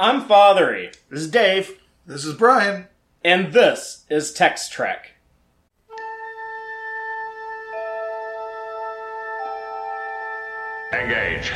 I'm Fathery, This is Dave. This is Brian. and this is Text Trek. Engage.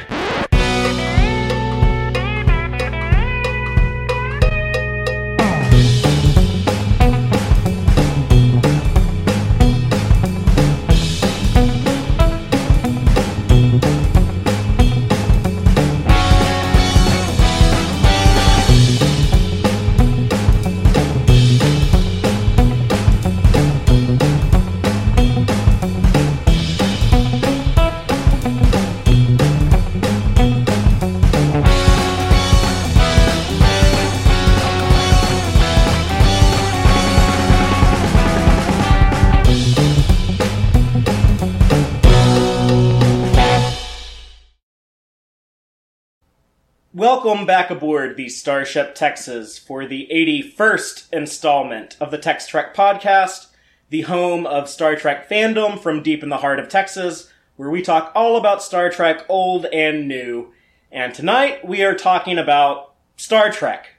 Welcome back aboard the Starship Texas for the 81st installment of the Text Trek podcast, the home of Star Trek fandom from deep in the heart of Texas, where we talk all about Star Trek old and new. And tonight we are talking about Star Trek,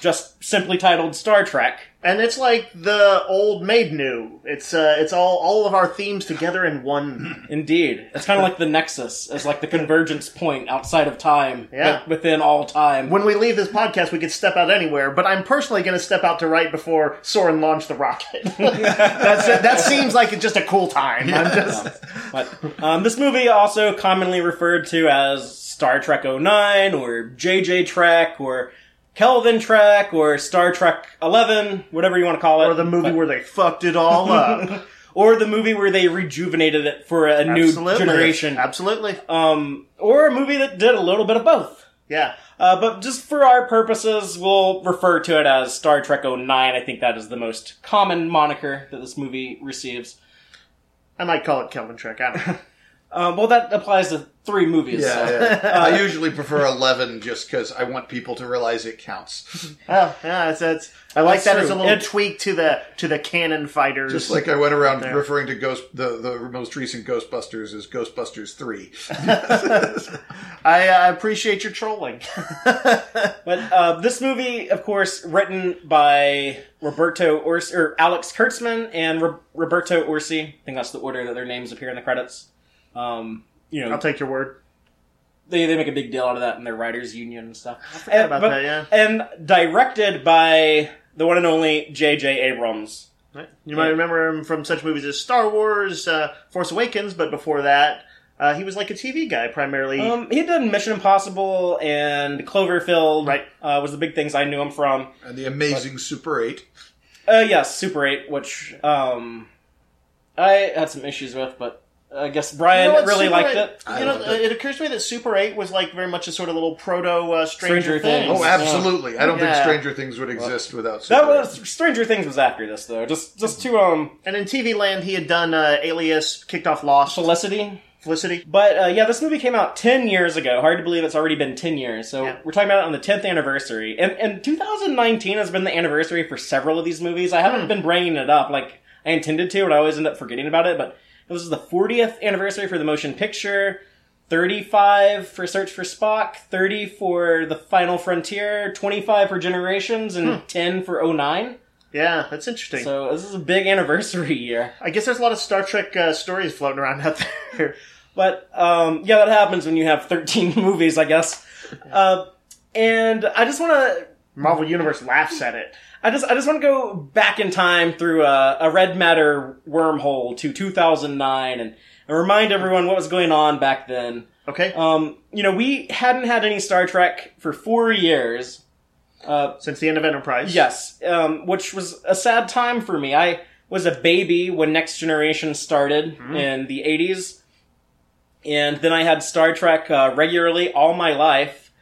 just simply titled Star Trek. And it's like the old made new. It's uh, it's all all of our themes together in one. Indeed. It's kind of like the Nexus, as like the convergence point outside of time, Yeah. but within all time. When we leave this podcast, we could step out anywhere. But I'm personally going to step out to right before Soran launched the rocket. That's that seems like just a cool time. I'm just But um, this movie also commonly referred to as Star Trek 09 or JJ Trek or Kelvin Trek or Star Trek 11, whatever you want to call it. or the movie But- where they fucked it all up. or the movie where they rejuvenated it for a new generation. Absolutely. Um, or a movie that did a little bit of both. Yeah. Uh, but just for our purposes, we'll refer to it as Star Trek 09. I think that is the most common moniker that this movie receives. I might call it Kelvin Trek. I don't know. Um, well, that applies to three movies. Yeah, so- yeah. I usually prefer 11 just because I want people to realize it counts. Oh, yeah, it's, it's, I like That's that as a true. little It- tweak to the to the canon fighters. Just like I went around There. referring to Ghost, the, the most recent Ghostbusters as Ghostbusters 3. I uh, appreciate your trolling. But uh, this movie, of course, written by Roberto Orci, or Alex Kurtzman and Ro- Roberto Orci. I think that's the order that their names appear in the credits. Um, you know, I'll take your word. they, they make a big deal out of that in their writers' union and stuff. I forgot about that, yeah. And directed by the one and only J.J. Abrams. Right. You might remember him from such movies as Star Wars, uh, Force Awakens, but before that, uh, he was like a TV guy primarily. Um, he did Mission Impossible and Cloverfield. Right. Uh, was the big things I knew him from. And the amazing Super 8. Uh, yes, Super 8, which um, I had some issues with, but I guess Brian You know what, really Super liked 8 it. I You know, loved it. it occurs to me that Super 8 was like very much a sort of little proto uh, Stranger, Stranger Things. Things. Oh, absolutely. I don't Yeah. think Stranger Things would exist without Super That 8. was Stranger Things was after this though. Just just to um And in TV land, he had done uh, Alias, kicked off Lost, Felicity. Felicity. But uh, yeah, this movie came out ten years ago. Hard to believe it's already been ten years. So Yeah. we're talking about it on the tenth anniversary, and and 2019 has been the anniversary for several of these movies. I haven't Hmm. been bringing it up like I intended to, but I always end up forgetting about it. But this is the 40th anniversary for the motion picture. 35 for Search for Spock, 30 for The Final Frontier, 25 for Generations, and Hmm. 10 for 09. Yeah, that's interesting. So this is a big anniversary year. I guess there's a lot of Star Trek uh, stories floating around out there. But um, yeah, that happens when you have 13 movies, I guess. Uh, and I just want to, Marvel Universe laughs at it. I just, I just want to go back in time through a, a red matter wormhole to 2009 and, and remind everyone what was going on back then. Okay, Um, you know, we hadn't had any Star Trek for four years. Uh, since the end of Enterprise. Yes, um, which was a sad time for me. I was a baby when Next Generation started in the 80s. And then I had Star Trek uh, regularly all my life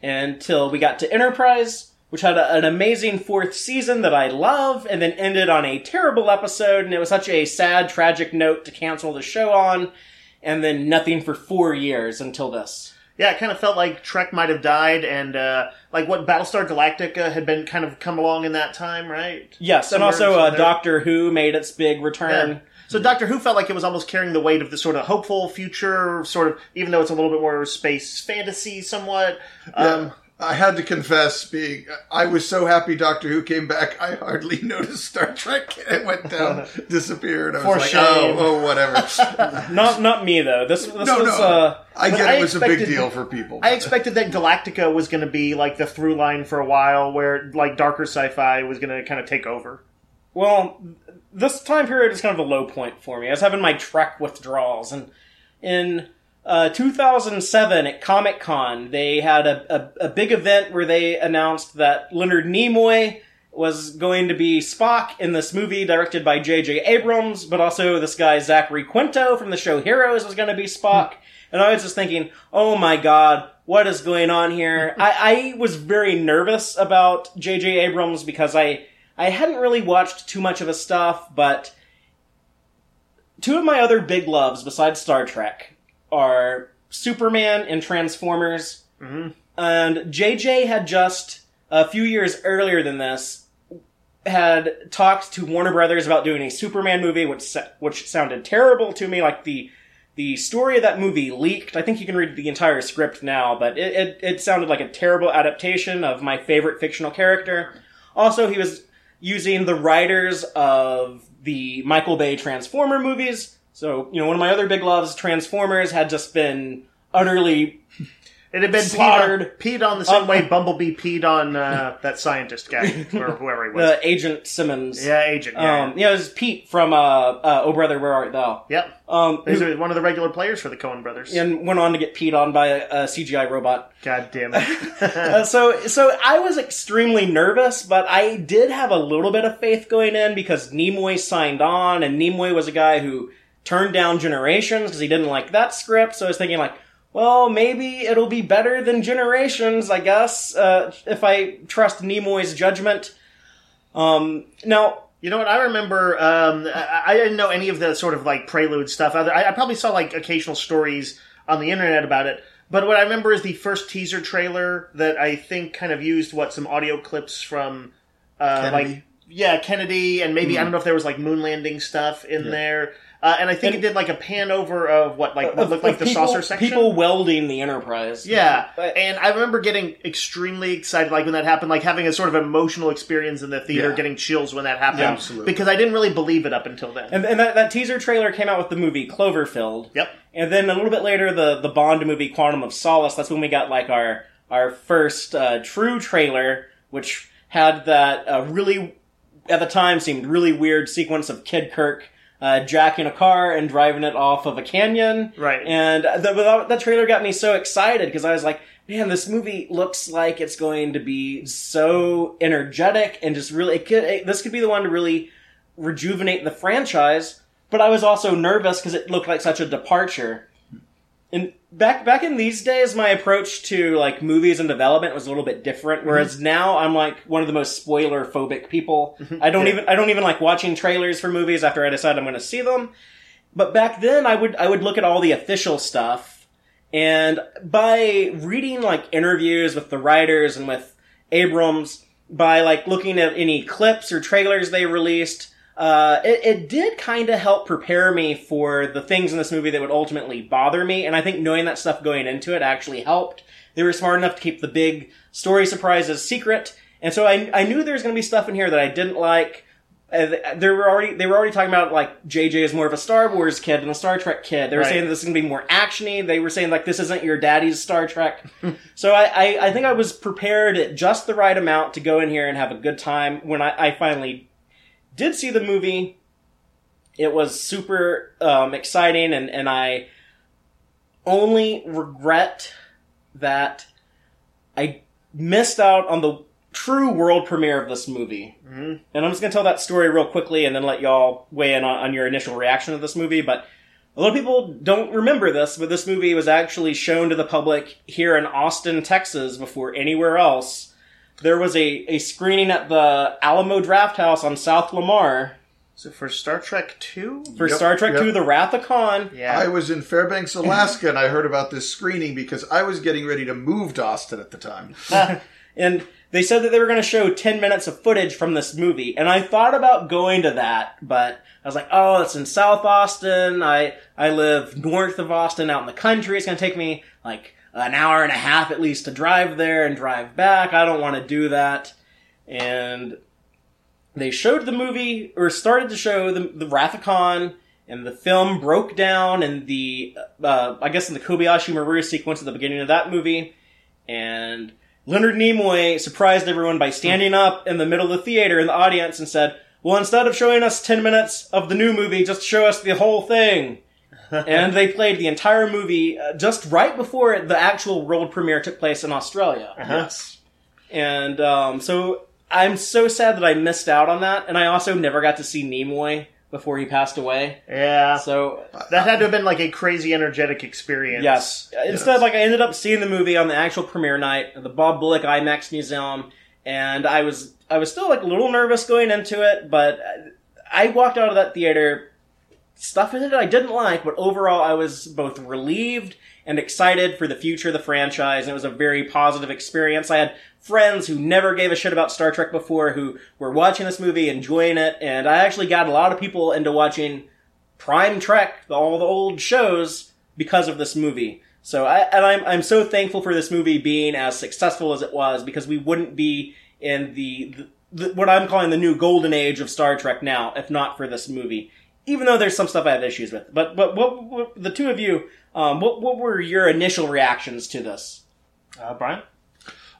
until we got to Enterprise, which had a, an amazing fourth season that I love, and then ended on a terrible episode. And it was such a sad, tragic note to cancel the show on. And then nothing for four years until this. Yeah, it kind of felt like Trek might have died, and uh, like what Battlestar Galactica had been kind of come along in that time, right? Yes, and also uh. Doctor Who made its big Yeah. return. So Doctor Who felt like it was almost carrying the weight of the sort of hopeful future, sort of, even though it's a little bit more space fantasy, somewhat. Um, I had to confess, being I was so happy Doctor Who came back, I hardly noticed Star Trek. It went down, disappeared. I was For like, shame. oh, oh, whatever. Not not me though. This this no, was no, uh I but get I it was a big expected- deal for people. I expected that Galactica was going to be like the through line for a while, where like darker sci-fi was going to kind of take over. well this time period is kind of a low point for me. I was having my Trek withdrawals and in uh, 2007 at Comic Con they had a, a, a big event where they announced that Leonard Nimoy was going to be Spock in this movie directed by J.J. Abrams, but also this guy Zachary Quinto from the show Heroes was going to be Spock. And I was just thinking, oh my god, what is going on here? I, I was very nervous about J.J. Abrams because I I hadn't really watched too much of his stuff, but two of my other big loves besides Star Trek are Superman and Transformers. Mhm. And JJ had just a few years earlier than this had talked to Warner Brothers about doing a Superman movie, which which sounded terrible to me. Like the the story of that movie leaked. I think you can read the entire script now, but it, it, it sounded like a terrible adaptation of my favorite fictional character. Also, he was using the writers of the Michael Bay Transformer movies. So, you know, one of my other big loves, Transformers, had just been utterly It had been Slaughtered. peed on, peed on the same Um, way Bumblebee peed on uh, that scientist guy or whoever he was. uh, Agent Simmons. yeah, agent. Yeah. Um, yeah, it was Pete from uh, uh, Oh Brother, Where Art Thou? yep. Um, He's one of the regular players for the Coen brothers. and went on to get peed on by a, a CGI robot. God damn it. Uh, so, so I was extremely nervous, but I did have a little bit of faith going in because Nimoy signed on, and Nimoy was a guy who turned down Generations because he didn't like that script. So I was thinking, like, well, maybe it'll be better than Generations, I guess, uh, if I trust Nimoy's judgment. Um, now, You know what? I remember. Um, I, I didn't know any of the sort of like prelude stuff. I, I probably saw like occasional stories on the internet about it. But what I remember is the first teaser trailer that I think kind of used what some audio clips from, uh, like yeah, Kennedy, and maybe I don't know if there was like moon landing stuff in there. Uh, and I think And- it did like a pan over of what like what looked like the people, saucer section. People welding the Enterprise. Yeah, But- and I remember getting extremely excited, like when that happened, like having a sort of emotional experience in the theater, Yeah. getting chills when that happened, Yeah, absolutely. because I didn't really believe it up until then. And, and that, that teaser trailer came out with the movie Cloverfield. yep. And then a little bit later, the the Bond movie Quantum of Solace. That's when we got like our our first uh, true trailer, which had that uh, really at the time seemed really weird sequence of Kid Kirk uh, jacking a car and driving it off of a canyon. Right. And the, that, that trailer got me so excited because I was like, man, this movie looks like it's going to be so energetic and just really it could it, this could be the one to really rejuvenate the franchise. But I was also nervous because it looked like such a departure. And back back in these days, my approach to like movies and development was a little bit different. Mm-hmm. Whereas now, I'm like one of the most spoiler phobic people. Mm-hmm. I don't Yeah. even I don't even like watching trailers for movies after I decide I'm going to see them. But back then, I would I would look at all the official stuff, and by reading like interviews with the writers and with Abrams, by like looking at any clips or trailers they released, uh, it, it did kind of help prepare me for the things in this movie that would ultimately bother me. And I think knowing that stuff going into it actually helped. They were smart enough to keep the big story surprises secret, and so I I knew there was going to be stuff in here that I didn't like. Uh, they were already they were already talking about like JJ is more of a Star Wars kid than a Star Trek kid. They were Right. saying this is going to be more actiony. They were saying like this isn't your daddy's Star Trek. so I, I I think I was prepared at just the right amount to go in here and have a good time. When I, I finally did see the movie, it was super um, exciting, and and I only regret that I missed out on the true world premiere of this movie. Mhm. And I'm just going to tell that story real quickly and then let y'all weigh in on, on your initial reaction to this movie. But a lot of people don't remember this, but this movie was actually shown to the public here in Austin, Texas before anywhere else. There was a, a screening at the Alamo Draft House on South Lamar So for Star Trek Two, for Yep, Star Trek yep. II The Wrath of Khan. yeah, I was in Fairbanks, Alaska, and I heard about this screening because I was getting ready to move to Austin at the time. and they said that they were going to show 10 minutes of footage from this movie and i thought about going to that but i was like oh it's in south austin i i live north of austin out in the country it's going to take me like an hour and a half at least to drive there and drive back. I don't want to do that. And they showed the movie, or started to show the, the Wrath of Khan, and the film broke down in the, uh, I guess in the Kobayashi Maru sequence at the beginning of that movie. And Leonard Nimoy surprised everyone by standing up in the middle of the theater in the audience and said, well, instead of showing us 10 minutes of the new movie, just show us the whole thing. and they played the entire movie uh, just right before the actual world premiere took place in Australia. Yes. And um, so I'm so sad that I missed out on that, and I also never got to see Nimoy before he passed away. Yeah. So that had to have been like a crazy energetic experience. yes, instead, like I ended up seeing the movie on the actual premiere night at the Bob Bullock IMAX Museum, and I was I was still like a little nervous going into it, but I walked out of that theater stuff in it I didn't like, but overall I was both relieved and excited for the future of the franchise. And it was a very positive experience. I had friends who never gave a shit about Star Trek before who were watching this movie, enjoying it, and I actually got a lot of people into watching Prime Trek, all the old shows, because of this movie. So I, and I'm, I'm so thankful for this movie being as successful as it was because we wouldn't be in the, the, the what I'm calling the new golden age of Star Trek now if not for this movie. Even though there's some stuff I have issues with, but but what, what the two of you, um, what what were your initial reactions to this? Uh, Brian?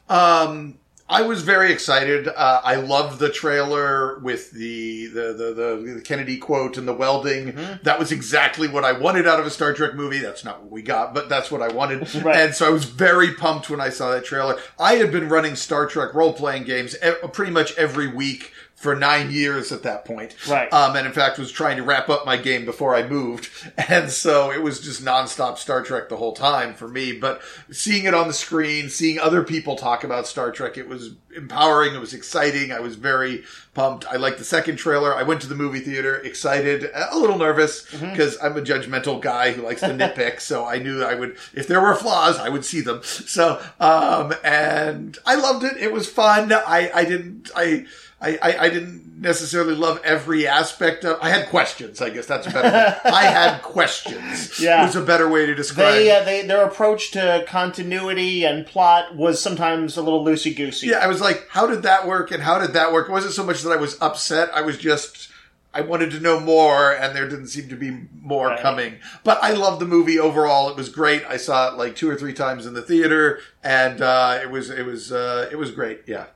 Um, I was very excited. Uh, I loved the trailer with the the, the the the Kennedy quote and the welding. That was exactly what I wanted out of a Star Trek movie. That's not what we got, but that's what I wanted. Right. And so I was very pumped when I saw that trailer. I had been running Star Trek role playing games e- pretty much every week for nine years at that point. Right. Um, and in fact was trying to wrap up my game before I moved. And so it was just nonstop Star Trek the whole time for me. But seeing it on the screen, seeing other people talk about Star Trek, it was empowering. It was exciting. I was very pumped. I liked the second trailer. I went to the movie theater excited, a little nervous because I'm a judgmental guy who likes to nitpick. So I knew I would, if there were flaws, I would see them. So, um, and I loved it. It was fun. I, I didn't, I, I, I, I didn't necessarily love every aspect of. I had questions. I guess that's a better. I had questions. Yeah. was a better way to describe. They, uh, they their approach to continuity and plot was sometimes a little loosey goosey. yeah, I was like, how did that work, and how did that work? It wasn't so much that I was upset. I was just. I wanted to know more, and there didn't seem to be more Right. coming. But I loved the movie overall. It was great. I saw it like two or three times in the theater, and uh, it was it was uh, it was great. Yeah.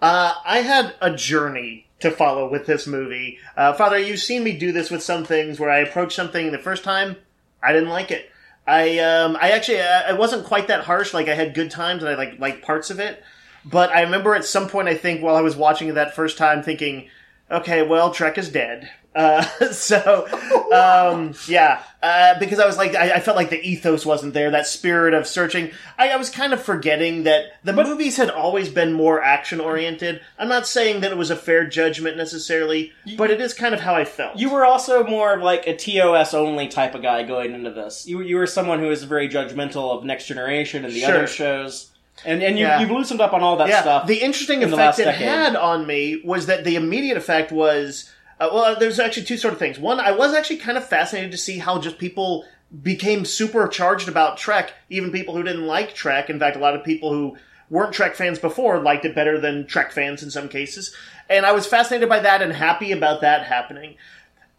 Uh, I had a journey to follow with this movie. Uh, Father, you've seen me do this with some things where I approach something the first time, I didn't like it. I um, I actually I, wasn't quite that harsh. Like I had good times and I like like parts of it. But I remember at some point, I think while I was watching it that first time, thinking, okay, well, Trek is dead. Uh, so, um, yeah, uh, because I was like, I, I felt like the ethos wasn't there, that spirit of searching. I, I was kind of forgetting that the movies had always been more action oriented. I'm not saying that it was a fair judgment necessarily, but it is kind of how I felt. You were also more of like a TOS only type of guy going into this. You you were someone who was very judgmental of Next Generation and the Sure. other shows, and and you Yeah. you've loosened up on all that yeah, stuff. the interesting in the effect last it decade. had on me was that the immediate effect was uh, well, there's actually two sort of things. One, I was actually kind of fascinated to see how just people became supercharged about Trek, even people who didn't like Trek. In fact, a lot of people who weren't Trek fans before liked it better than Trek fans in some cases. And I was fascinated by that and happy about that happening.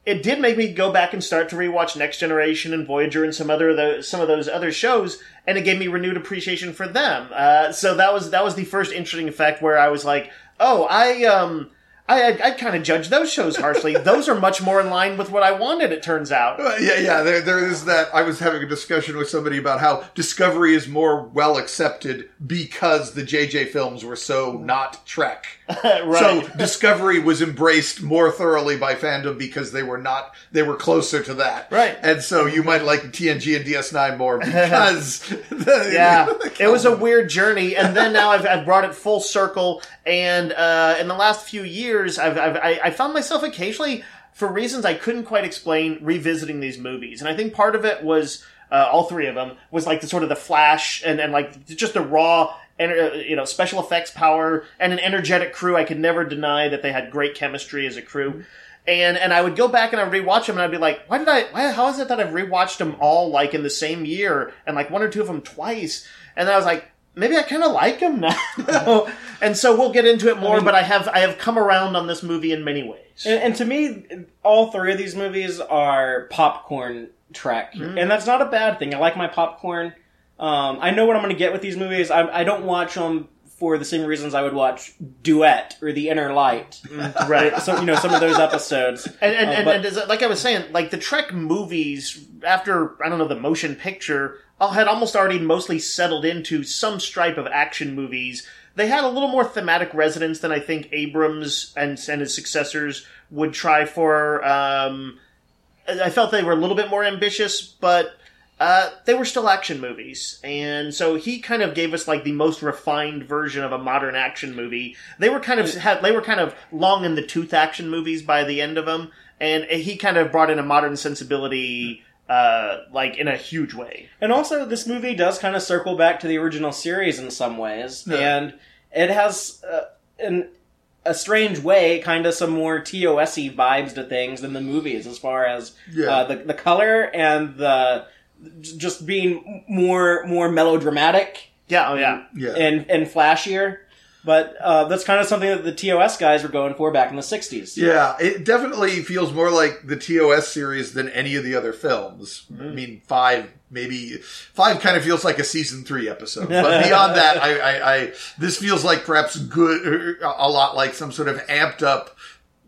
It did make me go back and start to rewatch Next Generation and Voyager and some other of those, some of those other shows, and it gave me renewed appreciation for them. Uh, so that was that was the first interesting effect where I was like, oh, I um. I, I, I kind of judge those shows harshly. those are much more in line with what I wanted, it turns out. Uh, yeah, yeah. There, there is that. I was having a discussion with somebody about how Discovery is more well accepted because the JJ films were so not Trek. right. So Discovery was embraced more thoroughly by fandom because they were not. They were closer to that. Right. And so you might like TNG and DS9 more because. the, yeah, it was a weird journey, and then now I've, I've brought it full circle. And uh, in the last few years, I've, I've I, I found myself occasionally, for reasons I couldn't quite explain, revisiting these movies. And I think part of it was uh, all three of them was like the sort of the flash and and like just the raw. And, you know, special effects power and an energetic crew. I could never deny that they had great chemistry as a crew. And and I would go back and I'd rewatch them and I'd be like, why did I? Why, how is it that I've rewatched them all like in the same year and like one or two of them twice? And then I was like, maybe I kind of like them now. and so we'll get into it more. but I have I have come around on this movie in many ways. And, and to me, all three of these movies are popcorn Trek, and that's not a bad thing. I like my popcorn. Um, I know what I'm going to get with these movies. I, I don't watch them for the same reasons I would watch Duet or The Inner Light. right. So you know some of those episodes. And and, Uh, and, but- and as- like I was saying, like the Trek movies after I don't know the motion picture, had almost already mostly settled into some stripe of action movies. They had a little more thematic resonance than I think Abrams and and his successors would try for. Um, I felt they were a little bit more ambitious, but uh, they were still action movies, and so he kind of gave us like the most refined version of a modern action movie. They were kind of had they were kind of long in the tooth action movies by the end of them, and he kind of brought in a modern sensibility, uh, like in a huge way. And also, this movie does kind of circle back to the original series in some ways, Yeah. and it has, uh, in a strange way, kind of some more TOS-y vibes to things than the movies, as far as Yeah. uh, the the color and the just being more more melodramatic Yeah, oh yeah. Yeah. and and flashier. But uh, that's kind of something that the TOS guys were going for back in the '60s. Yeah, it definitely feels more like the TOS series than any of the other films. I mean, five maybe five kind of feels like a season three episode, but beyond that, I, I, I this feels like perhaps good, a lot like some sort of amped up,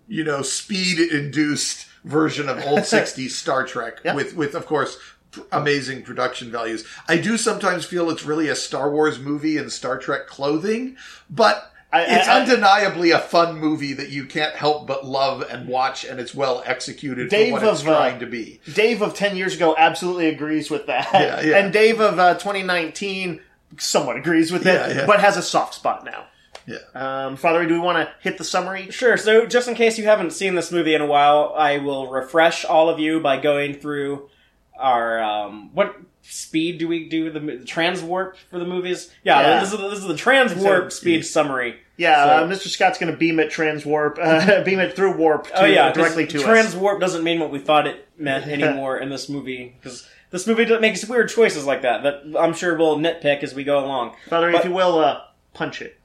you know, speed induced version of old '60s Star Trek Yeah. with with of course. Pr- Amazing production values. I do sometimes feel it's really a Star Wars movie in Star Trek clothing, but I- it's I- I- undeniably a fun movie that you can't help but love and watch, and it's well executed Dave for what it's of, uh, trying to be. Dave of 10 years ago absolutely agrees with that. Yeah, yeah. And Dave of uh, 2019 somewhat agrees with it, Yeah, yeah. but has a soft spot now. Yeah. Um, Father, do we want to hit the summary? Sure. So, just in case you haven't seen this movie in a while, I will refresh all of you by going through our um, what speed do we do the, the transwarp for the movies? Yeah, Yeah. this is this is the transwarp So- speed summary. Yeah, So- uh, Mr. Scott's going to beam it transwarp, uh, beam it through warp to, oh yeah, directly to us. transwarp doesn't mean what we thought it meant anymore in this movie because this movie makes weird choices like that that I'm sure we'll nitpick as we go along. Father, if you will, uh, punch it.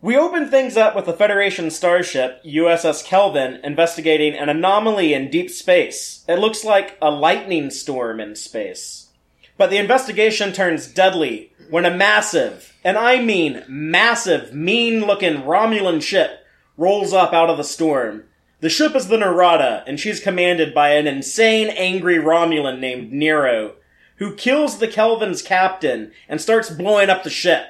We open things up with the Federation starship, USS Kelvin, investigating an anomaly in deep space. It looks like a lightning storm in space. But the investigation turns deadly when a massive, and I mean massive, mean looking Romulan ship rolls up out of the storm. The ship is the Narada, and she's commanded by an insane, angry Romulan named Nero, who kills the Kelvin's captain and starts blowing up the ship.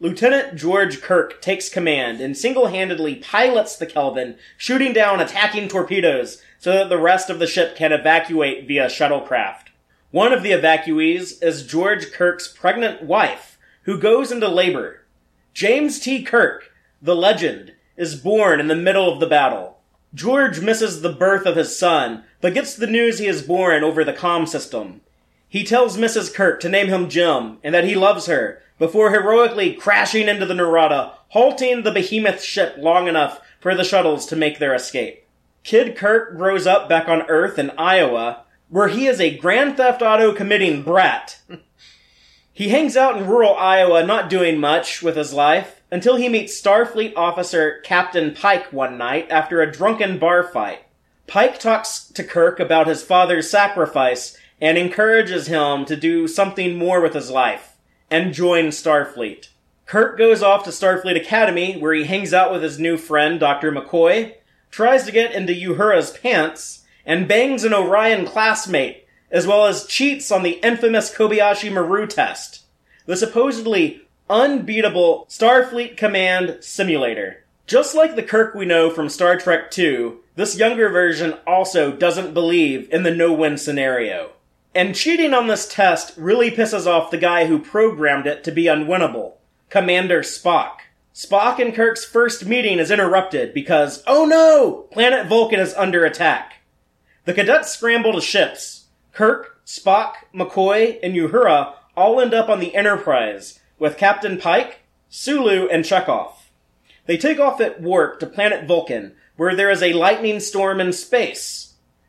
Lieutenant George Kirk takes command and single-handedly pilots the Kelvin, shooting down attacking torpedoes so that the rest of the ship can evacuate via shuttlecraft. One of the evacuees is George Kirk's pregnant wife, who goes into labor. James T. Kirk, the legend, is born in the middle of the battle. George misses the birth of his son, but gets the news he is born over the comm system. He tells Mrs. Kirk to name him Jim and that he loves her before heroically crashing into the Narada, halting the behemoth ship long enough for the shuttles to make their escape. Kid Kirk grows up back on Earth in Iowa, where he is a Grand Theft Auto committing brat. he hangs out in rural Iowa, not doing much with his life, until he meets Starfleet officer Captain Pike one night after a drunken bar fight. Pike talks to Kirk about his father's sacrifice and encourages him to do something more with his life and join Starfleet. Kirk goes off to Starfleet Academy where he hangs out with his new friend Dr. McCoy, tries to get into Uhura's pants, and bangs an Orion classmate, as well as cheats on the infamous Kobayashi Maru test, the supposedly unbeatable Starfleet Command simulator. Just like the Kirk we know from Star Trek II, this younger version also doesn't believe in the no-win scenario. And cheating on this test really pisses off the guy who programmed it to be unwinnable, Commander Spock. Spock and Kirk's first meeting is interrupted because, oh no! Planet Vulcan is under attack. The cadets scramble to ships. Kirk, Spock, McCoy, and Uhura all end up on the Enterprise, with Captain Pike, Sulu, and Chekov. They take off at warp to planet Vulcan, where there is a lightning storm in space.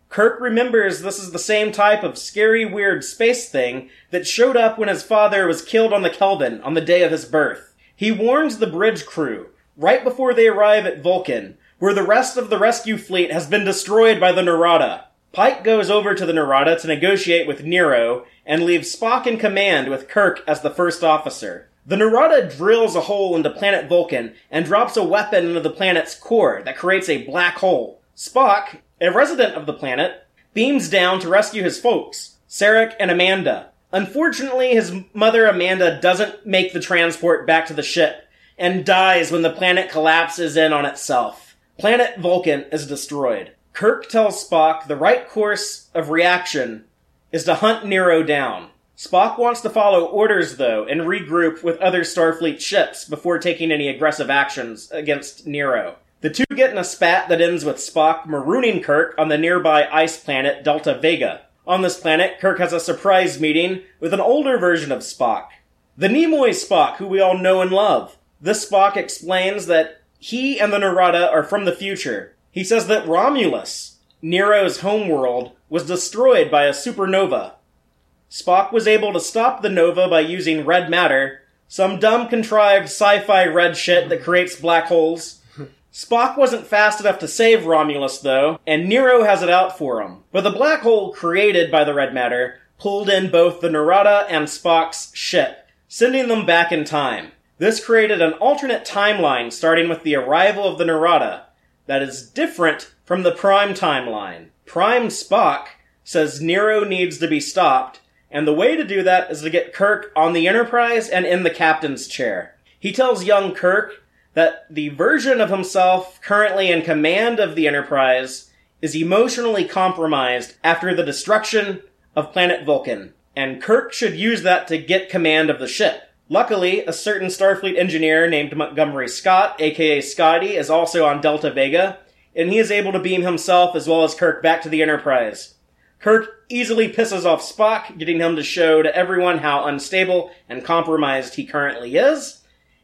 Kirk remembers this is the same type of scary, weird space thing that showed up when his father was killed on the Kelvin on the day of his birth. He warns the bridge crew right before they arrive at Vulcan, where the rest of the rescue fleet has been destroyed by the Narada. Pike goes over to the Narada to negotiate with Nero and leaves Spock in command with Kirk as the first officer. The Narada drills a hole into planet Vulcan and drops a weapon into the planet's core that creates a black hole. Spock, a resident of the planet, beams down to rescue his folks, Sarek and Amanda. Unfortunately, his mother Amanda doesn't make the transport back to the ship and dies when the planet collapses in on itself. Planet Vulcan is destroyed. Kirk tells Spock the right course of reaction is to hunt Nero down. Spock wants to follow orders, though, and regroup with other Starfleet ships before taking any aggressive actions against Nero. The two get in a spat that ends with Spock marooning Kirk on the nearby ice planet Delta Vega. On this planet, Kirk has a surprise meeting with an older version of Spock. The Nimoy Spock, who we all know and love. This Spock explains that he and the Narada are from the future. He says that Romulus, Nero's homeworld, was destroyed by a supernova. Spock was able to stop the nova by using red matter, some dumb contrived sci-fi red shit that creates black holes. Spock wasn't fast enough to save Romulus though, and Nero has it out for him. But the black hole created by the red matter pulled in both the Narada and Spock's ship, sending them back in time. This created an alternate timeline starting with the arrival of the Narada that is different from the Prime timeline. Prime Spock says Nero needs to be stopped, and the way to do that is to get Kirk on the Enterprise and in the captain's chair. He tells young Kirk that the version of himself currently in command of the Enterprise is emotionally compromised after the destruction of planet Vulcan, and Kirk should use that to get command of the ship. Luckily, a certain Starfleet engineer named Montgomery Scott, aka Scotty, is also on Delta Vega, and he is able to beam himself as well as Kirk back to the Enterprise. Kirk easily pisses off Spock, getting him to show to everyone how unstable and compromised he currently is,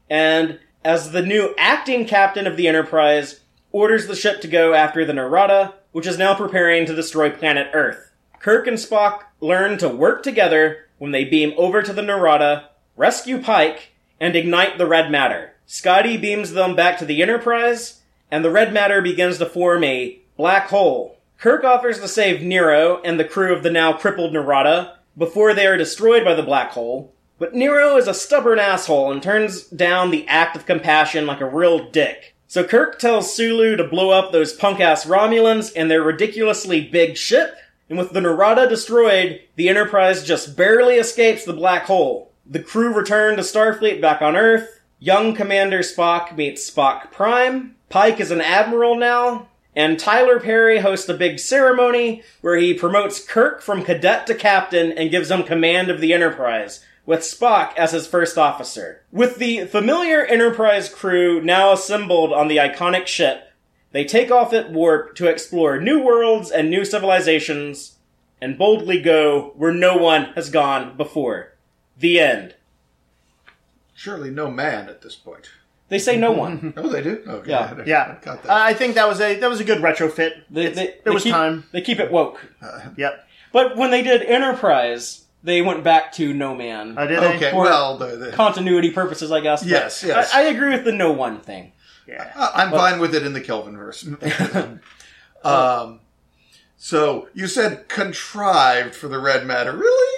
and as the new acting captain of the Enterprise, orders the ship to go after the Narada, which is now preparing to destroy planet Earth. Kirk and Spock learn to work together when they beam over to the Narada rescue Pike, and ignite the red matter. Scotty beams them back to the Enterprise, and the red matter begins to form a black hole. Kirk offers to save Nero and the crew of the now crippled Narada before they are destroyed by the black hole, but Nero is a stubborn asshole and turns down the act of compassion like a real dick. So Kirk tells Sulu to blow up those punk ass Romulans and their ridiculously big ship, and with the Narada destroyed, the Enterprise just barely escapes the black hole. The crew return to Starfleet back on Earth. Young Commander Spock meets Spock Prime. Pike is an admiral now. And Tyler Perry hosts a big ceremony where he promotes Kirk from cadet to captain and gives him command of the Enterprise, with Spock as his first officer. With the familiar Enterprise crew now assembled on the iconic ship, they take off at warp to explore new worlds and new civilizations, and boldly go where no one has gone before. The end. Surely no man at this point. They say no one. Oh, they do. Okay, Yeah. I Yeah, got Uh. I think that was a that was a good retrofit. They, they, it they was keep, time. They keep it woke. Yep. But when they did Enterprise, they went back to no man. I did. okay, for- well, the, the, Continuity purposes, I guess. Yes, yes. I, I agree with the no one thing. Yeah. Uh, I'm fine with it in the Kelvin verse. um, so you said contrived for the red matter, really?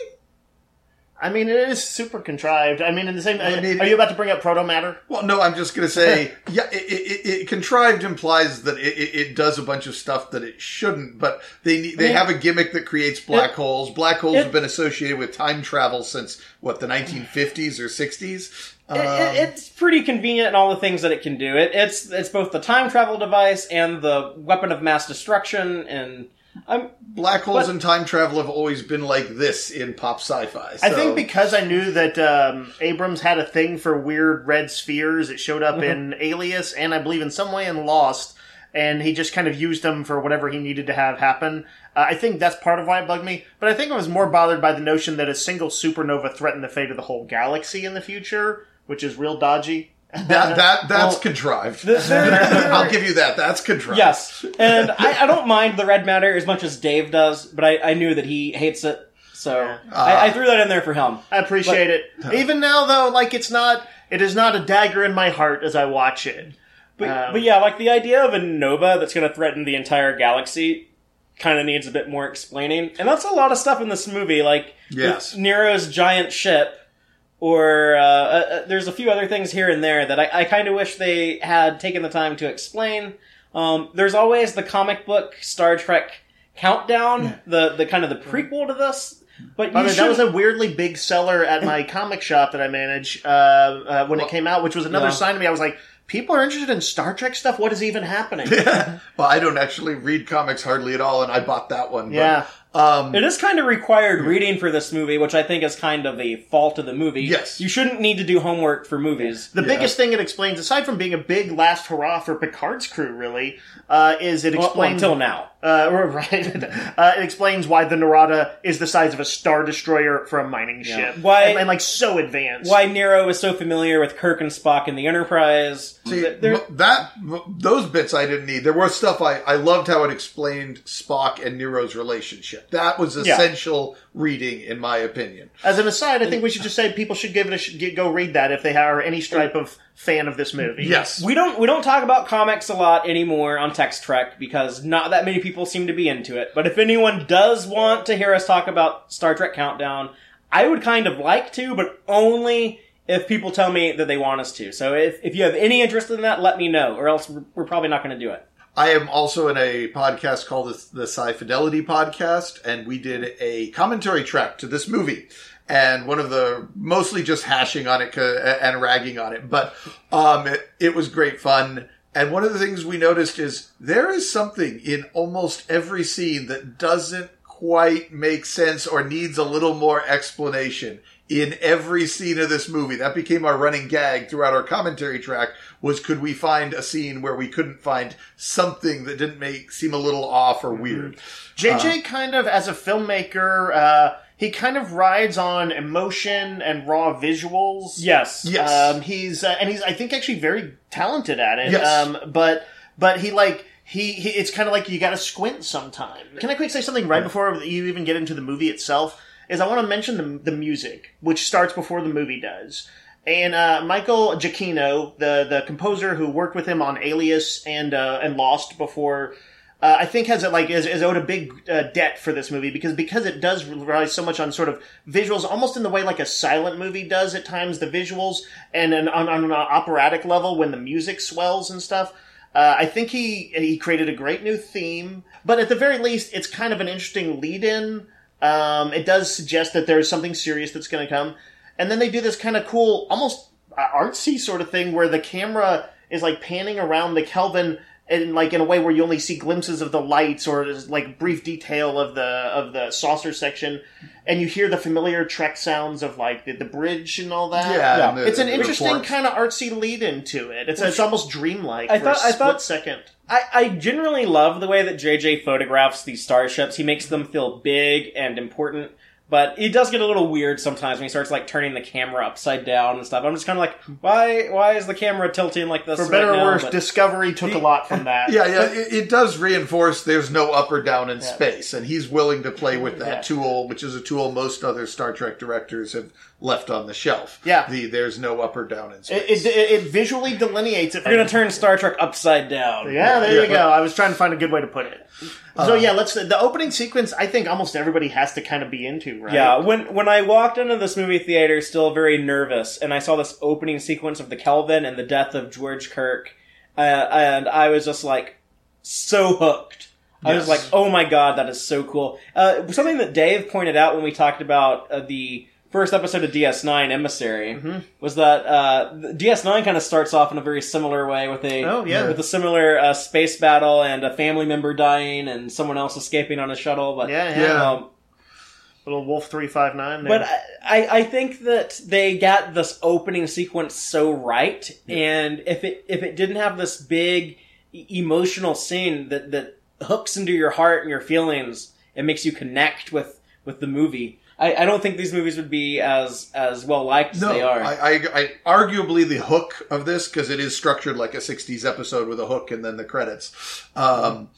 I mean, it is super contrived. I mean, in the same. I mean- are you about to bring up proto matter? Well, no, I'm just going to say, yeah, it, it, it, contrived implies that it, it, does a bunch of stuff that it shouldn't, but they they mean- have a gimmick that creates black holes. Black holes have been associated with time travel since what the 1950s or 60s. It, it, Um, it's pretty convenient in all the things that it can do. It, it's it's both the time travel device and the weapon of mass destruction. And I'm black holes but- and time travel have always been like this in pop sci-fi. I think because I knew that um, Abrams had a thing for weird red spheres. It showed up in Alias and I believe in some way in Lost, and he just kind of used them for whatever he needed to have happen. Uh, I think that's part of why it bugged me. But I think I was more bothered by the notion that a single supernova threatened the fate of the whole galaxy in the future, which is real dodgy. That that that's Well, contrived. the- there- I'll give you that. That's contrived. Yes, and I, I don't mind the red matter as much as Dave does, but I, I knew that he hates it, so Yeah. I, I threw that in there for him. I appreciate it. Even now, though, like it's not. It is not a dagger in my heart as I watch it. But, Um, but yeah, like the idea of a nova that's going to threaten the entire galaxy kind of needs a bit more explaining, and that's a lot of stuff in this movie. Like Yes. Nero's giant ship, or uh, uh, uh, there's a few other things here and there that I, I kind of wish they had taken the time to explain. Um, there's always the comic book Star Trek countdown, the the kind of the prequel to this. But By you the way, that was a weirdly big seller at my comic shop that I manage uh, uh, when it came out, which was another Yeah. sign to me. I was like, people are interested in Star Trek stuff. What is even happening? well, I don't actually read comics hardly at all, and I bought that one. but, Yeah. Um, It is kind of required reading for this movie, which I think is kind of a fault of the movie. Yes. You shouldn't need to do homework for movies. The Yeah. biggest thing it explains, aside from being a big last hurrah for Picard's crew, really, uh, is it Well, well, explains until now. Uh, right. uh, it explains why the Narada is the size of a star destroyer for a mining ship. Why- and, and, like so advanced. Why Nero is so familiar with Kirk and Spock in the Enterprise. See, There- m- that those bits I didn't need. There was stuff I I loved how it explained Spock and Nero's relationship. That was Yeah. essential reading, in my opinion. As an aside, I think we should just say people should give it a sh- go read that if they are any stripe of fan of this movie. Yes, we don't we don't talk about comics a lot anymore on Text Trek because not that many people seem to be into it. But if anyone does want to hear us talk about Star Trek Countdown, I would kind of like to, but only if people tell me that they want us to. So if, if you have any interest in that, let me know, or else we're, we're probably not going to do it. I am also in a podcast called the, Sci Fidelity Podcast, and we did a commentary track to this movie. And one of the mostly just hashing on it and ragging on it, but um, it, it was great fun. And one of the things we noticed is there is something in almost every scene that doesn't quite make sense or needs a little more explanation in every scene of this movie. That became our running gag throughout our commentary track was could we find a scene where we couldn't find something that didn't make seem a little off or weird. JJ kind of, as a filmmaker, uh, he kind of rides on emotion and raw visuals. Yes. Yes. Um, he's uh, and he's I think actually very talented at it. Yes. Um, but but he like he, he it's kind of like you got to squint sometime. Can I quick say something right before you even get into the movie itself? Is I want to mention the the music, which starts before the movie does. And uh, Michael Giacchino, the the composer who worked with him on Alias and uh, and Lost before, uh, I think has like is, is owed a big uh, debt for this movie because because it does rely so much on sort of visuals, almost in the way like a silent movie does at times. The visuals and an, on, on an operatic level when the music swells and stuff. Uh, I think he he created a great new theme, but at the very least, it's kind of an interesting lead-in. Um, it does suggest that there's something serious that's going to come, and then they do this kind of cool, almost uh, artsy sort of thing where the camera is like panning around the Kelvin and like in a way where you only see glimpses of the lights or like brief detail of the of the saucer section, and you hear the familiar Trek sounds of like the, the bridge and all that. Yeah, Yeah. the- It's an interesting report. kind of artsy lead into it. It's, it's almost dreamlike I for thought- a I split thought- second. I, I generally love the way that JJ photographs these starships. He makes them feel big and important, but it does get a little weird sometimes when he starts like turning the camera upside down and stuff. I'm just kind of like, why why is the camera tilting like this? For better right or worse, But- Discovery took a lot from that. Yeah, yeah, it, it does reinforce there's no up or down in Yeah. space, and he's willing to play with that Yeah. tool, which is a tool most other Star Trek directors have left on the shelf. Yeah. the there's no up or down in It, space. it, it visually delineates it. We're gonna turn Star Trek upside down. Yeah, there you go. I was trying to find a good way to put it. So yeah, let's. The opening sequence, I think almost everybody has to kind of be into, right? Yeah, when when I walked into this movie theater, still very nervous, and I saw this opening sequence of the Kelvin and the death of George Kirk, uh, and I was just like so hooked. I was like, "Oh my god, that is so cool!" Uh, something that Dave pointed out when we talked about uh, the first episode of DS9 Emissary Mm-hmm. was that uh, DS9 kind of starts off in a very similar way with a Oh, yeah. with a similar uh, space battle and a family member dying and someone else escaping on a shuttle. But Yeah, yeah. Yeah. Um, Little Wolf three five nine. but I, I I think that they got this opening sequence so right, and if it if it didn't have this big emotional scene that that hooks into your heart and your feelings, it makes you connect with with the movie. I, I don't think these movies would be as as well liked as No, they are. I, I, I arguably the hook of this because it is structured like a '60s episode with a hook and then the credits. Um,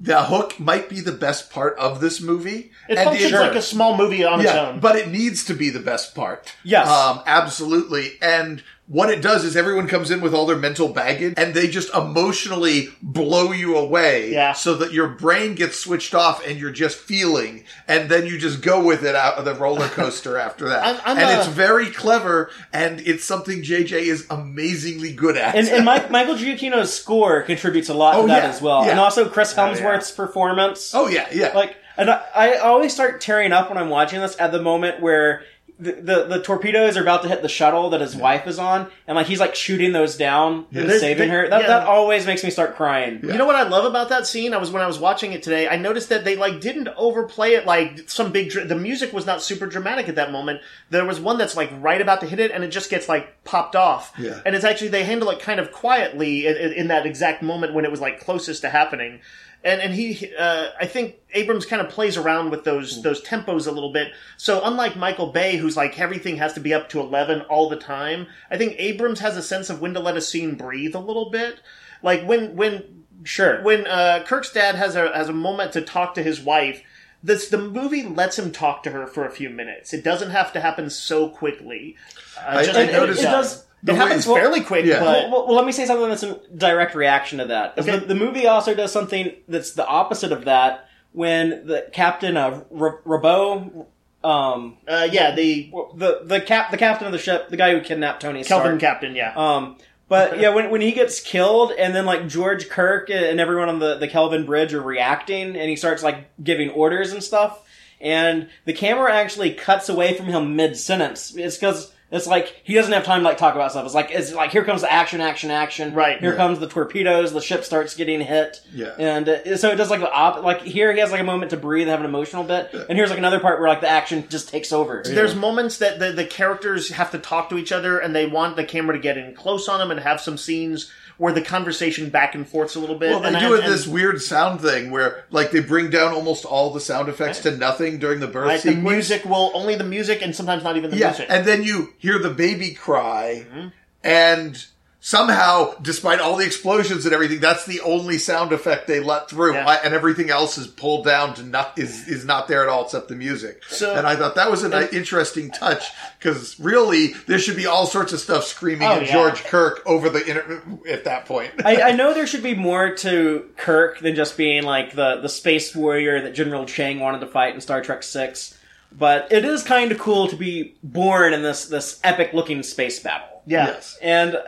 the hook might be the best part of this movie. It and functions it- like a small movie on its own. but it needs to be the best part. Yes. um, absolutely. And what it does is everyone comes in with all their mental baggage, and they just emotionally blow you away. Yeah. so that your brain gets switched off, and you're just feeling, and then you just go with it out of the roller coaster after that. I'm- I'm and a- it's very clever, and it's something JJ is amazingly good at. and, and Mike, Michael Giacchino's score contributes a lot Oh, to that yeah, as well, yeah. and also Chris oh, yeah. Hemsworth's performance. oh yeah, yeah. like and I, I always start tearing up when I'm watching this at the moment where the, the, the torpedoes are about to hit the shuttle that his wife is on, and like he's like shooting those down and There's- saving there- her. That, yeah. that always makes me start crying. You know what I love about that scene? I was when I was watching it today. I noticed that they like didn't overplay it like some big. Dr- the music was not super dramatic at that moment. There was one that's like right about to hit it, and it just gets like popped off. Yeah. And it's actually they handle it kind of quietly in, in, in that exact moment when it was like closest to happening. And and he, uh, I think Abrams kind of plays around with those those tempos a little bit. So unlike Michael Bay, who's like everything has to be up to eleven all the time, I think Abrams has a sense of when to let a scene breathe a little bit. Like when when Sure. when uh, Kirk's dad has a has a moment to talk to his wife, this the movie lets him talk to her for a few minutes. It doesn't have to happen so quickly. Uh, I- just I noticed- it it does. Does- It happens way- fairly quick, Yeah. but Well, well, well, let me say something that's a direct reaction to that. Okay. The, the movie also does something that's the opposite of that when the captain of R- Robau, um, uh, yeah, the the the cap the captain of the ship, the guy who kidnapped Tony Stark. Kelvin Captain, yeah. Um, but yeah, when, when he gets killed, and then like George Kirk and everyone on the, the Kelvin Bridge are reacting, and he starts like giving orders and stuff, and the camera actually cuts away from him mid sentence. It's because it's like he doesn't have time to like talk about stuff. It's like it's like here comes the action, action, action. Right. here Yeah. comes the torpedoes. The ship starts getting hit. Yeah. and uh, so it does like the op- like here he has like a moment to breathe, have an emotional bit, and here's like another part where like the action just takes over. There's moments that the, the characters have to talk to each other and they want the camera to get in close on them and have some scenes where the conversation back and forth's a little bit. Well, they and, do it and- this weird sound thing where, like, they bring down almost all the sound effects to nothing during the birth right, the music will only the music and sometimes not even the yeah, music. and then you hear the baby cry, Mm-hmm. and somehow, despite all the explosions and everything, that's the only sound effect they let through, Yeah. I- and everything else is pulled down to not is is not there at all except the music. So- and I thought that was an interesting touch because really there should be all sorts of stuff screaming Oh, at yeah. George Kirk over the inter- at that point. I, I know there should be more to Kirk than just being like the, the space warrior that General Chang wanted to fight in Star Trek Six, but it is kind of cool to be born in this this epic looking space battle. yeah. Yes. And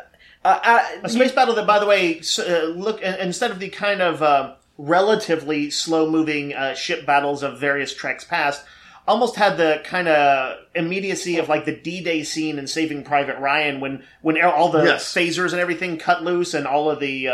uh, I, A space battle that, by the way, uh, look uh, instead of the kind of uh, relatively slow-moving uh, ship battles of various treks past, almost had the kind of immediacy of like the D-Day scene in Saving Private Ryan when when all the Yes. phasers and everything cut loose and all of the.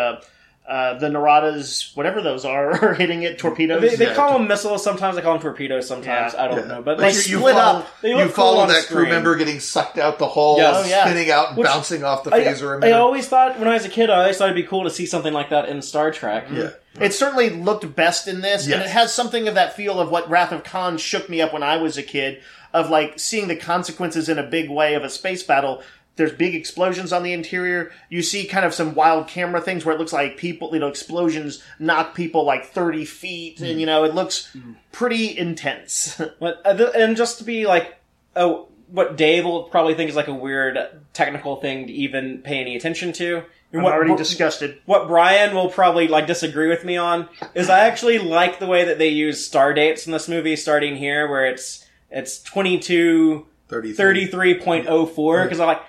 Uh, the Naradas, whatever those are, are hitting it. Torpedoes. they, they Yeah. call them missiles. Sometimes they call them torpedoes. Sometimes Yeah. I don't Yeah. know, but They like, you, you split follow, up. They you look cool follow on that crew member getting sucked out the hole, Yes. Oh, yeah. spinning out and Which- bouncing off the phaser I emitter. always thought when I was a kid, I always thought it'd be cool to see something like that in Star Trek. yeah. It certainly looked best in this, and it has something of that feel of what Wrath of Khan shook me up when I was a kid, of like seeing the consequences in a big way of a space battle. There's big explosions on the interior. You see kind of some wild camera things where it looks like people, you know, explosions knock people like 30 feet, Hmm. and you know, it looks pretty intense. But uh, th- and just to be like, oh, what Dave will probably think is like a weird technical thing to even pay any attention to. And I'm what, already disgusted. what Brian will probably like disagree with me on is I actually like the way that they use star dates in this movie, starting here where it's it's twenty two 33. 33.04 because I'm like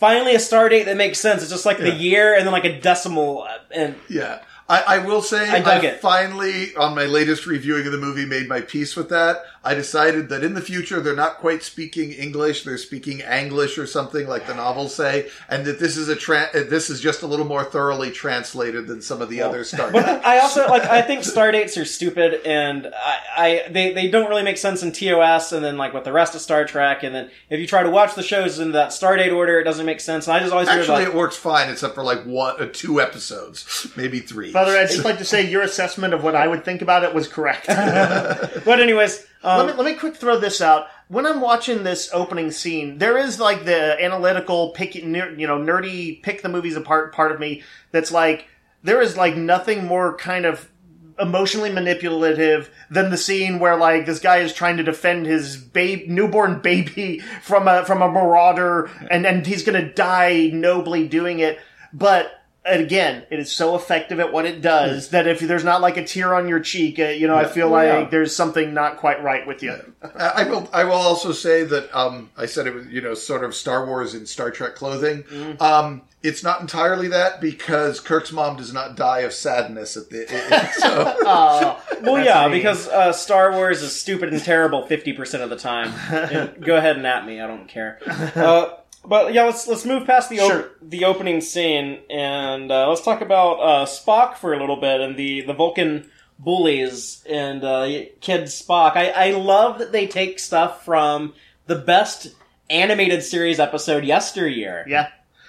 finally a star date that makes sense. It's just like the Yeah. year and then like a decimal uh, and Yeah. I, I will say I dug it. finally on my latest reviewing of the movie made my peace with that. I decided that in the future they're not quite speaking English, they're speaking Anglish or something like the novels say, and that this is a tra- uh, this is just a little more thoroughly translated than some of the other Star But I also like I think star dates are stupid and I, I they, they don't really make sense in TOS and then like with the rest of Star Trek and then if you try to watch the shows in that star date order it doesn't make sense and I just always Actually, like it works fine except for like one, uh, two episodes, maybe three. Father, I'd just like to say your assessment of what I would think about it was correct. but anyways Um, let me let me quick throw this out. When I'm watching this opening scene, there is like the analytical pick, you know, nerdy pick the movies apart part of me that's like there is like nothing more kind of emotionally manipulative than the scene where like this guy is trying to defend his babe newborn baby from a from a marauder and and he's gonna die nobly doing it but again it is so effective at what it does that if there's not like a tear on your cheek uh, you know i feel like Yeah. there's something not quite right with you I I will. I will also say that um, I said it was you know sort of Star Wars in Star Trek clothing. Mm. Um, it's not entirely that because Kirk's mom does not die of sadness at the. so Oh, Well, that's yeah, mean. because uh, Star Wars is stupid and terrible fifty percent of the time. Go ahead and at me; I don't care. Uh, but yeah, let's let's move past the op- Sure. the opening scene and uh, let's talk about uh, Spock for a little bit and the the Vulcan bullies and uh, Kid Spock. I, I love that they take stuff from the best animated series episode yesteryear. yeah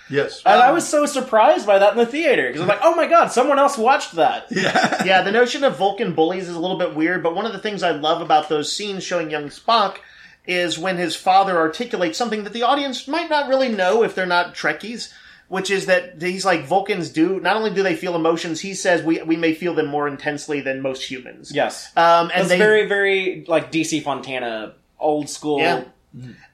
yes, And I was so surprised by that in the theater because I'm like, oh my god, someone else watched that. yeah. yeah, the notion of Vulcan bullies is a little bit weird, but one of the things I love about those scenes showing young Spock is when his father articulates something that the audience might not really know if they're not Trekkies, which is that he's like Vulcans do. Not only do they feel emotions, he says we we may feel them more intensely than most humans. Yes. Um, and That's they very, very like DC Fontana, old school. Yeah.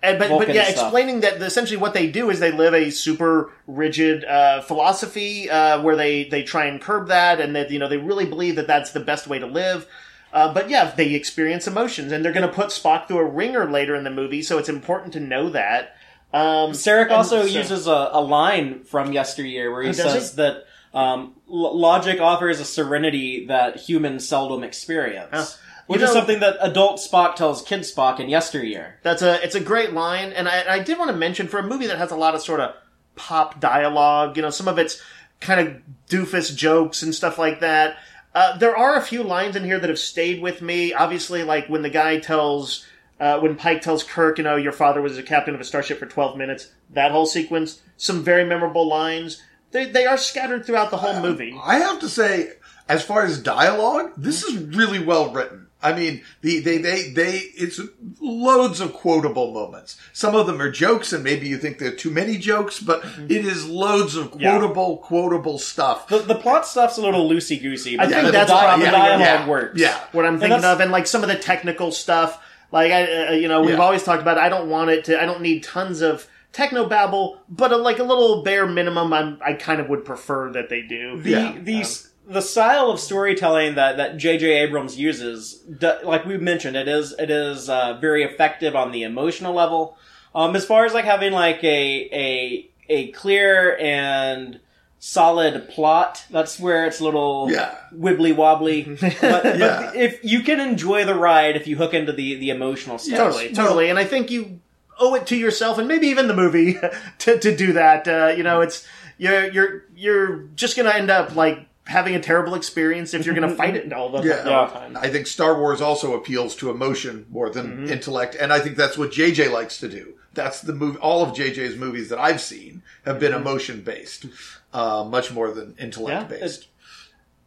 And, but, but yeah, stuff. explaining that essentially what they do is they live a super rigid uh, philosophy uh, where they, they try and curb that, and that you know they really believe that that's the best way to live. Uh, but yeah, they experience emotions, and they're going to put Spock through a ringer later in the movie, so it's important to know that. Um, Sarek also so- uses a, a line from yesteryear where he Oh, says he? that um, l- logic offers a serenity that humans seldom experience, which You is something that adult Spock tells kid Spock in yesteryear. That's a it's a great line, and I, I did want to mention for a movie that has a lot of sort of pop dialogue. You know, some of it's kind of doofus jokes and stuff like that. Uh, there are a few lines in here that have stayed with me. Obviously, like when the guy tells. Uh, when Pike tells Kirk, you know, your father was a captain of a starship for 12 minutes, that whole sequence, some very memorable lines. They, they are scattered throughout the whole movie. I have to say, as far as dialogue, this is really well written. I mean, the they they they it's loads of quotable moments. Some of them are jokes, and maybe you think they're too many jokes, but it is loads of Yeah. quotable, quotable stuff. The, the plot stuff's a little loosey goosey, but I think the, that's di- probably- the dialogue yeah, works. yeah. what I'm thinking that's- of, and like some of the technical stuff. Like I, uh, you know, we've Yeah. always talked about. I don't want it to. I don't need tons of techno babble, but a, like a little bare minimum. I'm, I kind of would prefer that they do. the Yeah. the the style of storytelling that that J.J. Abrams uses, like we mentioned, it is it is uh, very effective on the emotional level. Um, as far as like having like a a a clear and solid plot, that's where it's a little Yeah. wibbly wobbly. but, but if you can enjoy the ride, if you hook into the the emotional stuff, Totally, totally. and I think you owe it to yourself, and maybe even the movie, to, to do that. Uh, you know, it's you're you're you're just gonna end up like having a terrible experience if you're gonna fight it all the, Yeah. the time. I think Star Wars also appeals to emotion more than Mm-hmm. intellect, and I think that's what JJ likes to do. That's the movie. All of JJ's movies that I've seen have been Mm-hmm. emotion based, uh, much more than intellect Yeah, based.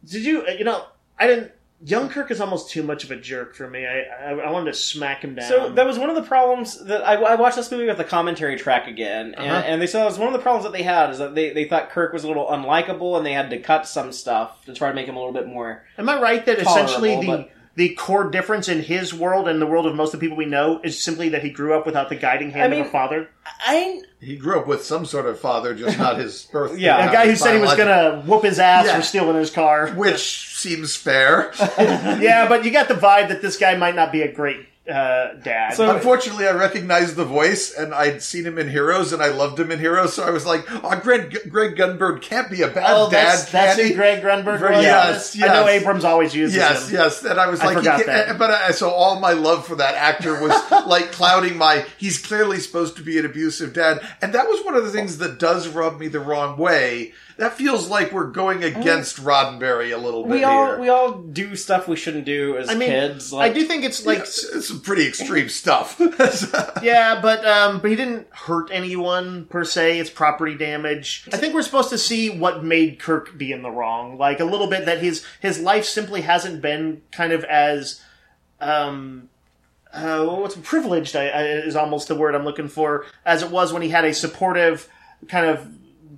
Did you? uh, You know, I didn't. Young Kirk is almost too much of a jerk for me. I I, I wanted to smack him down. So that was one of the problems that I, I watched this movie with the commentary track again, and, Uh-huh. and they said it was one of the problems that they had is that they, they thought Kirk was a little unlikable, and they had to cut some stuff to try to make him a little bit more. Am I right that essentially the but- the core difference in his world and the world of most of the people we know is simply that he grew up without the guiding hand I mean- of a father? I He grew up with some sort of father, just not his birth. Yeah. A guy who said he was going to whoop his ass Yeah. for stealing his car. which seems fair. yeah, but you got the vibe that this guy might not be a great uh, dad. So- Unfortunately, I recognized the voice, and I'd seen him in Heroes, and I loved him in Heroes. So I was like, "Oh, Greg, Greg Grunberg can't be a bad oh, dad." that's, that's who he?" Greg Grunberg Very- was. yes, I know. Abrams always uses Yes, him. yes, and I was I like, he can't- that. but I, so all my love for that actor was like clouding my. He's clearly supposed to be an abusive dad, and that was one of the things that does rub me the wrong way. That feels like we're going against Roddenberry a little bit we all here. we all do stuff we shouldn't do as I mean, kids. I do think it's like it's, it's some pretty extreme stuff. Yeah, but um, but he didn't hurt anyone per se. It's property damage. I think we're supposed to see what made Kirk be in the wrong, like a little bit that his his life simply hasn't been kind of as um uh, what's privileged I, I, is almost the word I'm looking for, as it was when he had a supportive kind of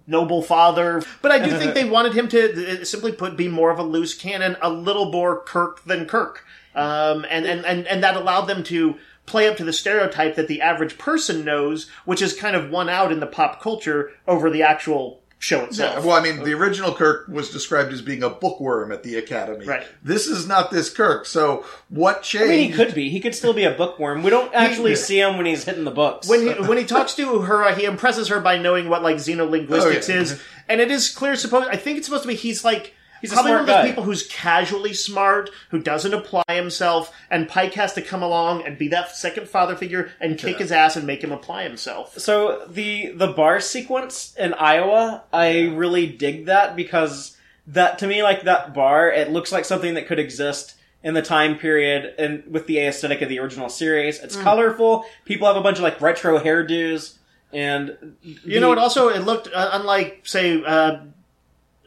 noble father. But I do think they wanted him to uh, simply put be more of a loose cannon, a little more Kirk than Kirk, um, and, and and and that allowed them to play up to the stereotype that the average person knows, which is kind of won out in the pop culture over the actual show itself. Well, I mean, the uh, original Kirk was described as being a bookworm at the Academy. Right. This is not this Kirk. So what I changed? mean, he could be. He could still be a bookworm. We don't actually Yeah. see him when he's hitting the books. when he when he talks to her, uh, he impresses her by knowing what like xenolinguistics Oh, yeah. is, mm-hmm. and it is clear. Supposed, I think it's supposed to be he's like He's a probably smart one of those guy. people who's casually smart, who doesn't apply himself, and Pike has to come along and be that second father figure and kick his ass and make him apply himself. So the the bar sequence in Iowa, I really dig that because that to me, like that bar, it looks like something that could exist in the time period and with the aesthetic of the original series. It's Mm. colorful. People have a bunch of like retro hairdos, and You know, it also it looked uh, unlike say. Uh,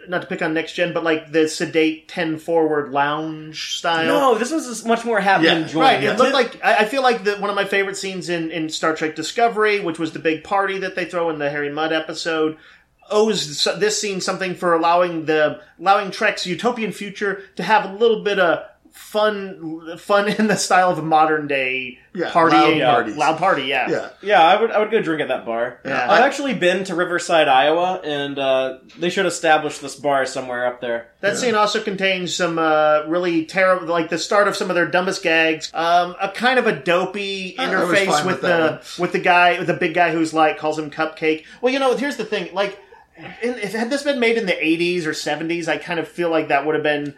not to pick on next gen, but like the sedate ten forward lounge style. no, this was much more having Yeah, enjoying Right, it. it looked like I I feel like the, one of my favorite scenes in, in Star Trek Discovery, which was the big party that they throw in the Harry Mudd episode, owes this scene something for allowing the allowing Trek's utopian future to have a little bit of fun fun in the style of a modern day Yeah, partying loud parties. loud party. Yeah, yeah. Yeah, I would I would go drink at that bar. Yeah. I've actually been to Riverside, Iowa, and uh, they should establish this bar somewhere up there. That scene also contains some uh, really terrible, like the start of some of their dumbest gags. Um, a kind of a dopey I- I was interface with, with the one. with the guy, with the big guy who's like calls him Cupcake. Well, you know, here's the thing: like, in, if had this been made in the '80s or '70s, I kind of feel like that would have been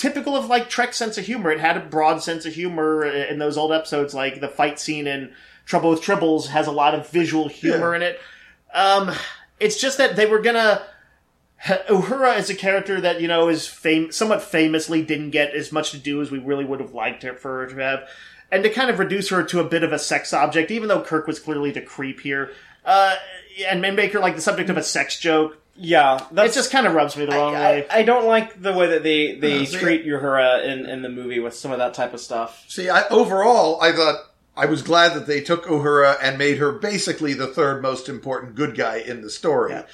typical of like Trek sense of humor. It had a broad sense of humor in those old episodes, like the fight scene in Trouble with Tribbles has a lot of visual humor Yeah. in it. Um, it's just that they were gonna. Uhura is a character that you know is fam- somewhat famously didn't get as much to do as we really would have liked her for her to have, and to kind of reduce her to a bit of a sex object, even though Kirk was clearly the creep here, uh, and and make her like the subject of a sex joke. Yeah, It just kind of rubs me the wrong I, way. I don't like the way that they they Yeah, see- treat Uhura in in the movie with some of that type of stuff. See, I, overall, I thought I was glad that they took Uhura and made her basically the third most important good guy in the story. Yeah.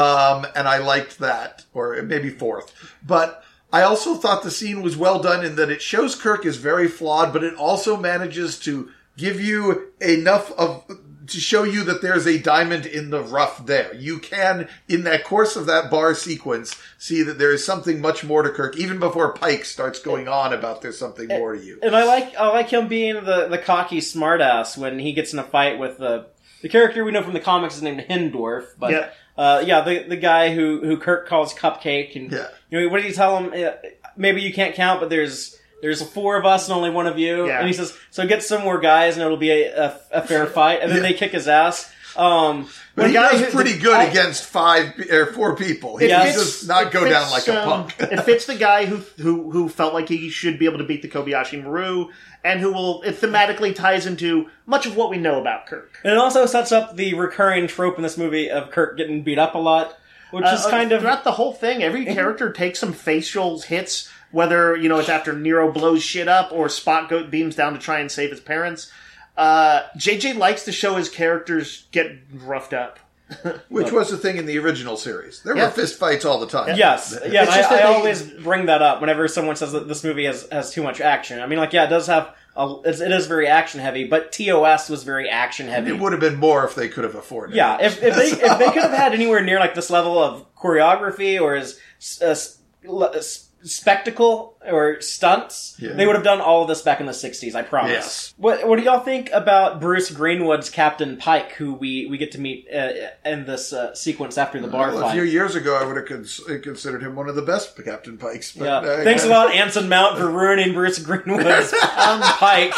Um, and I liked that, or maybe fourth. But I also thought the scene was well done in that it shows Kirk is very flawed, but it also manages to give you enough of to show you that there's a diamond in the rough there. You can, in that course of that bar sequence, see that there is something much more to Kirk, even before Pike starts going on about there's something more to you. And I like I like him being the the cocky smartass when he gets in a fight with the the character we know from the comics is named Hendorff, but Yeah. uh, yeah, the the guy who who Kirk calls Cupcake, and Yeah. you know what did he tell him? Uh, Maybe you can't count, but there's there's four of us and only one of you. Yeah. And he says, so get some more guys and it'll be a, a, a fair fight. And then Yeah. they kick his ass. Um, But he The guy does pretty good I- against five or four people. He Yeah, does it's- not it go down like a um, punk. it fits the guy who who who felt like he should be able to beat the Kobayashi Maru, and who will it thematically ties into much of what we know about Kirk. and it also sets up the recurring trope in this movie of Kirk getting beat up a lot, which is Uh, kind of throughout the whole thing. Every character takes some facial hits, whether you know it's after Nero blows shit up or Spot go- beams down to try and save his parents. Uh, JJ likes to show his characters get roughed up. Which was the thing in the original series. There Yeah. were fist fights all the time. Yes, yeah. It's I, just I they- always bring that up whenever someone says that this movie has has too much action. I mean, like, yeah, it does have a, it's, it is very action heavy, but TOS was very action heavy. It would have been more if they could have afforded Yeah, it. if, if they if they could have had anywhere near like this level of choreography or as uh, s- l- s- spectacle or stunts, Yeah. they would have done all of this back in the '60s. I promise. Yes. What What do y'all think about Bruce Greenwood's Captain Pike, who we we get to meet uh, in this uh, sequence after the bar Well, a few years ago, I would have cons- considered him one of the best Captain Pikes. But, yeah. uh, Thanks a lot, Anson Mount, for ruining Bruce Greenwood's um, Pike.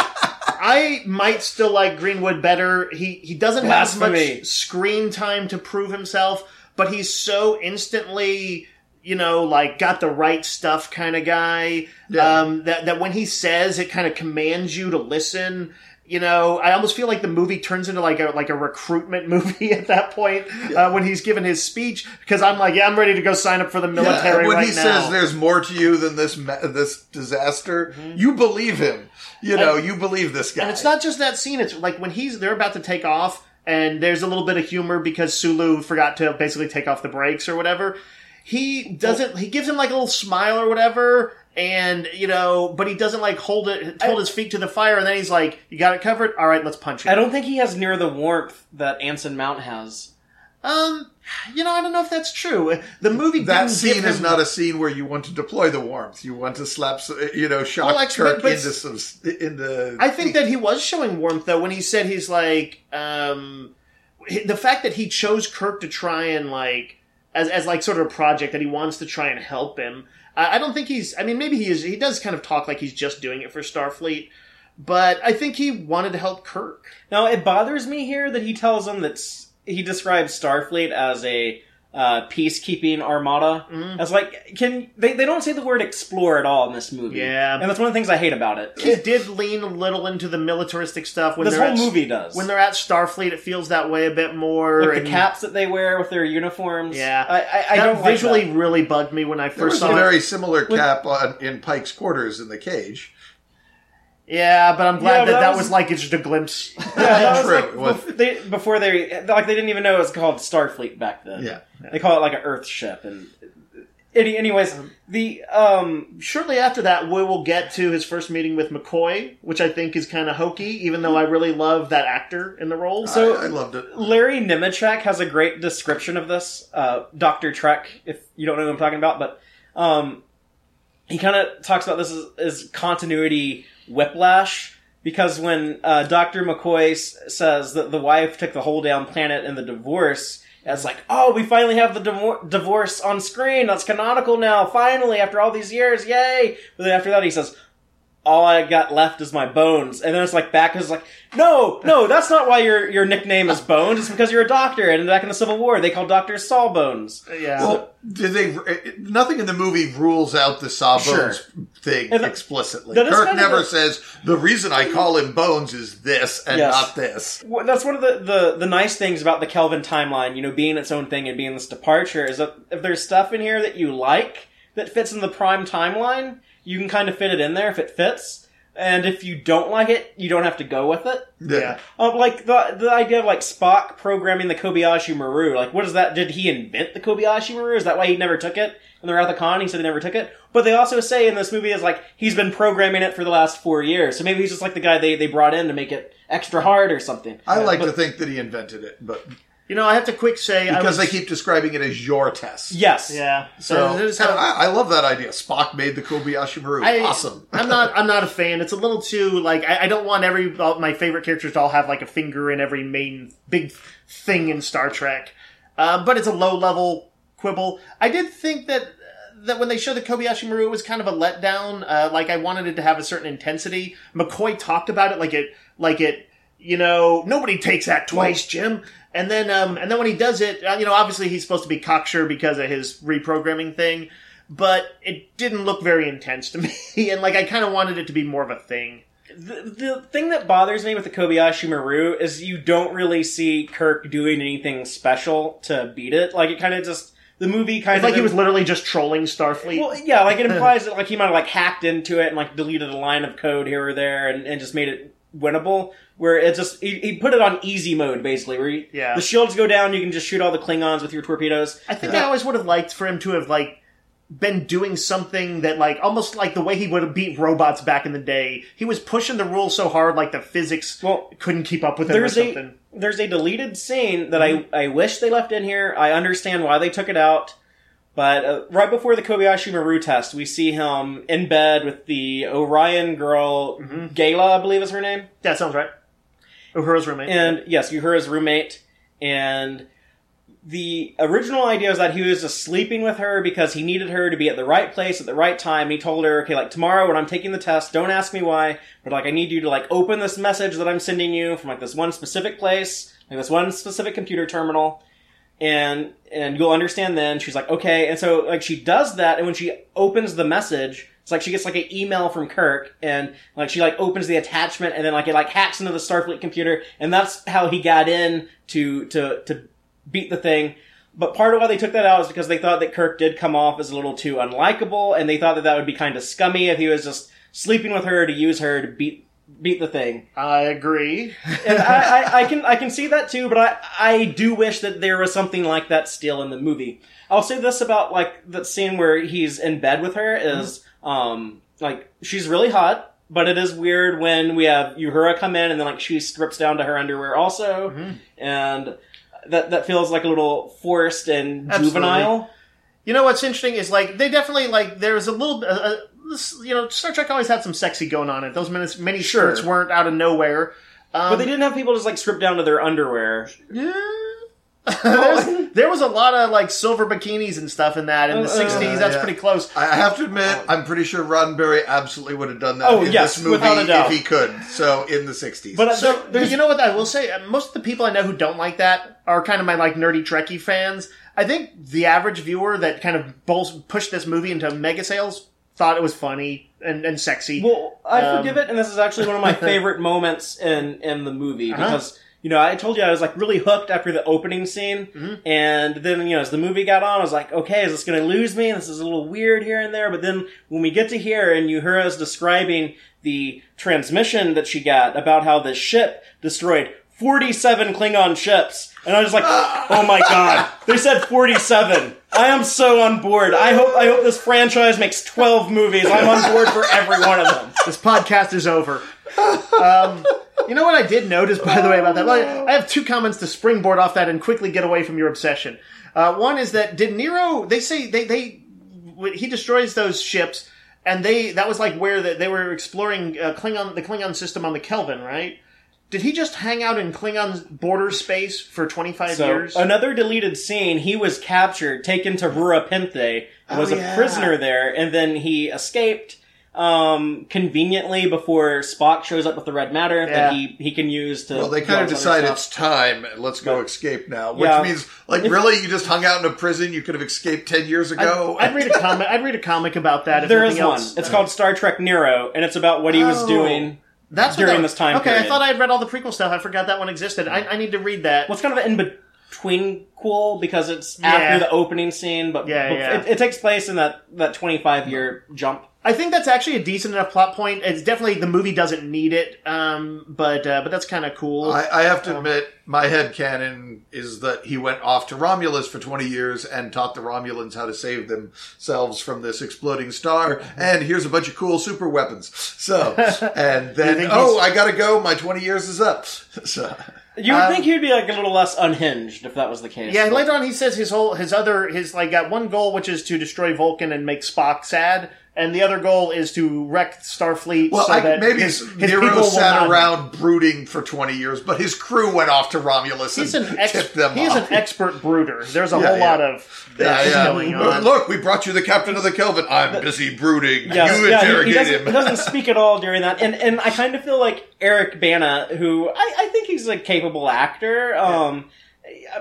I might still like Greenwood better. He he doesn't have Blasphemy. much screen time to prove himself, but he's so instantly, you know, like got the right stuff kind of guy. Yeah. Um, that that when he says, it kind of commands you to listen. you know, I almost feel like the movie turns into like a like a recruitment movie at that point uh, when he's given his speech because I'm like, yeah, I'm ready to go sign up for the military Yeah, when right he now. says there's more to you than this this disaster, you believe him. You know, you believe this guy. And it's not just that scene. It's like when he's they're about to take off, and there's a little bit of humor because Sulu forgot to basically take off the brakes or whatever. He doesn't. He gives him like a little smile or whatever, and you know, but he doesn't like hold it, hold his feet to the fire, and then he's like, "You got it covered. All right, let's punch it." I don't think he has near the warmth that Anson Mount has. Um, you know, I don't know if that's true. The movie that scene give is not a scene where you want to deploy the warmth. You want to slap, s- you know, shock Well, like, Kirk but- but- into some s- into. I think that he was showing warmth though when he said he's like um the fact that he chose Kirk to try and like as as like sort of a project that he wants to try and help him. I, I don't think he's. I mean, maybe he is. He does kind of talk like he's just doing it for Starfleet, but I think he wanted to help Kirk. Now it bothers me here that he tells him that he describes Starfleet as a uh, peacekeeping armada. Mm-hmm. As like, can they? They don't say the word explore at all in this movie. Yeah. and that's one of the things I hate about it. It did lean a little into the militaristic stuff when this they're whole at, movie does. When they're at Starfleet, it feels that way a bit more. Like the caps that they wear with their uniforms. Yeah, I, I, I that don't like visually that. really bugged me when I there first was saw a it. very similar cap on, in Pike's quarters in the cage. Yeah, but I'm glad Yeah, but that that that was- was like it's just a glimpse. Yeah, that was True. like It was- bef- they, before they like they didn't even know it was called Starfleet back then. Yeah. they call it like an Earth ship. And any, anyways, the um Shortly after that, we will get to his first meeting with McCoy, which I think is kind of hokey, even though I really love that actor in the role. So- I, I loved it. Larry Nemecek has a great description of this. Uh, Doctor Trek, if you don't know what I'm talking about, but um, he kind of talks about this as, as continuity whiplash because when uh, Doctor McCoy s- says that the wife took the whole damn planet in the divorce. It's like, oh, we finally have the divor- divorce on screen. That's canonical now. Finally, after all these years, yay! But then after that, he says, all I got left is my bones. And then it's like back is like, no, no, that's not why your your nickname is Bones. It's because you're a doctor. And back in the Civil War, they called doctors Sawbones. yeah, Well, did they? Eh, eh, nothing in the movie rules out the Sawbones Sure. thing And that- explicitly. that is Kirk never a- says the reason I call him Bones is this and Yes. not this. Well, That's one of the, the, the nice things about the Kelvin timeline, you know, being its own thing and being this departure, is that if there's stuff in here that you like that fits in the prime timeline, you can kind of fit it in there if it fits. And if you don't like it, you don't have to go with it. yeah. Uh, like the the idea of like Spock programming the Kobayashi Maru. Like, what is that? Did he invent the Kobayashi Maru? Is that why he never took it? In the Wrath of Khan, he said he never took it. But they also say in this movie is like he's been programming it for the last four years. So maybe he's just like the guy they, they brought in to make it extra hard or something. I like But- to think that he invented it, but You know, I have to quick say I because was, they keep describing it as your test. Yes. yeah. So So this is and I, I love that idea. Spock made the Kobayashi Maru. I, awesome. I'm not. I'm not a fan. It's a little too like. I, I don't want every all my favorite characters to all have like a finger in every main big thing in Star Trek. Uh, but it's a low level quibble. I did think that that when they showed the Kobayashi Maru, it was kind of a letdown. Uh, like I wanted it to have a certain intensity. McCoy talked about it like it like it. You know, nobody takes that twice, Jim. And then, um, and then when he does it, uh, you know, obviously he's supposed to be cocksure because of his reprogramming thing but it didn't look very intense to me, and like I kind of wanted it to be more of a thing. The, the thing that bothers me with the Kobayashi Maru is you don't really see Kirk doing anything special to beat it. Like it kind of just the movie kind It's of like he was literally just trolling Starfleet. Well, yeah, like it implies that like he might have like hacked into it and like deleted a line of code here or there and, and just made it winnable. Where it just he, he put it on easy mode basically, where you, Yeah. the shields go down, you can just shoot all the Klingons with your torpedoes. I think I always would have liked for him to have like been doing something that like almost like the way he would have beat robots back in the day. He was pushing the rules so hard, like the physics Well, couldn't keep up with him or there's something. a there's a deleted scene that I I wish they left in here. I understand why they took it out. But uh, right before the Kobayashi Maru test, we see him in bed with the Orion girl, Gaila, I believe is her name. That sounds right. Uhura's roommate. And yes, Uhura's roommate. And the original idea was that he was just sleeping with her because he needed her to be at the right place at the right time. He told her, okay, like tomorrow when I'm taking the test, don't ask me why, but like I need you to like open this message that I'm sending you from like this one specific place, like this one specific computer terminal. and and you'll understand then. She's like, okay, and so like she does that, and when she opens the message, it's like she gets like an email from Kirk, and like she like opens the attachment, and then like it like hacks into the Starfleet computer, and that's how he got in to to to beat the thing. But part of why they took that out is because they thought that Kirk did come off as a little too unlikable, and they thought that that would be kind of scummy if he was just sleeping with her to use her to beat beat the thing. I agree. And I, I, I can I can see that too, but I I do wish that there was something like that still in the movie. I'll say this about like the scene where he's in bed with her is mm-hmm. Um like she's really hot, but it is weird when we have Uhura come in and then like she strips down to her underwear also, and that that feels like a little forced and Absolutely. juvenile. You know what's interesting is like they definitely like there's a little uh, uh, this, you know Star Trek always had some sexy going on it. Those mini, mini Sure. skirts weren't out of nowhere. Um, But they didn't have people just like strip down to their underwear. Yeah. There's- there was a lot of like silver bikinis and stuff in that in the Uh, '60s. That's yeah. pretty close. I I have to admit, I'm pretty sure Roddenberry absolutely would have done that Oh, in yes, this movie without a doubt. if he could. So in the 60s. But uh, So there- there's you know what I will say? Uh, Most of the people I know who don't like that are kind of my like nerdy Trekkie fans. I think the average viewer that kind of both pushed this movie into mega sales thought it was funny and, and sexy. Well, I Um, forgive it, and this is actually one of my favorite moments in in the movie Uh-huh. because you know I told you I was like really hooked after the opening scene, Mm-hmm. and then you know as the movie got on, I was like, okay, is this going to lose me? This is a little weird here and there, but then when we get to here and you hear us describing the transmission that she got about how the ship destroyed. 47 Klingon ships. And I was like, oh my god. They said 47. I am so on board. I hope I hope this franchise makes 12 movies. I'm on board for every one of them. this podcast is over. Um, you know what I did notice, by the way, about that? Well, I have two comments to springboard off that and quickly get away from your obsession. Uh, one is that did Nero? They say they they he destroys those ships, and they that was like where the, they were exploring uh, Klingon the Klingon system on the Kelvin, right? Did he just hang out in Klingon border space for twenty five So years? another deleted scene, he was captured, taken to Rura Penthe, was Oh, a prisoner there, and then he escaped um, conveniently before Spock shows up with the red matter Yeah. that he, he can use to. well, they kind of decide it's time. Let's go But- escape now. Which Yeah. means, like, If- really, you just hung out in a prison. You could have escaped ten years ago. I'd, I'd read a comic. I'd read a comic about that. If There is nothing one. else. It's called Star Trek Nero, and it's about what he was Oh. doing. That's during that- this time Okay, I thought I had read all the prequel stuff. I forgot that one existed. I, I need to read that. Well, kind of an in between cool because it's Yeah. after the opening scene, but, Yeah, yeah. It, it takes place in that, that 25 year jump. I think that's actually a decent enough plot point. It's definitely the movie doesn't need it, um, but uh, but that's kind of cool. I, I have to admit, my head canon is that he went off to Romulus for 20 years and taught the Romulans how to save themselves from this exploding star. And here's a bunch of cool super weapons. So, and then, oh, I gotta go. My 20 years is up. So, You would Um, think he'd be like a little less unhinged if that was the case. yeah, but- later on he says his whole his other his like got one goal which is to destroy Vulcan and make Spock sad, and the other goal is to wreck Starfleet. well, so I, that maybe his, his Nero sat around brooding for 20 years, but his crew went off to Romulus He's and an ex, tipped them he is off. an expert brooder. There's a Yeah, whole yeah. lot of yeah, yeah. going on. Look, we brought you the captain of the Kelvin. I'm busy brooding. Yes, you yeah, he- interrogate he, doesn't, him. he doesn't speak at all during that, and and I kind of feel like Eric Bana, who I, I think he's a capable actor. Um,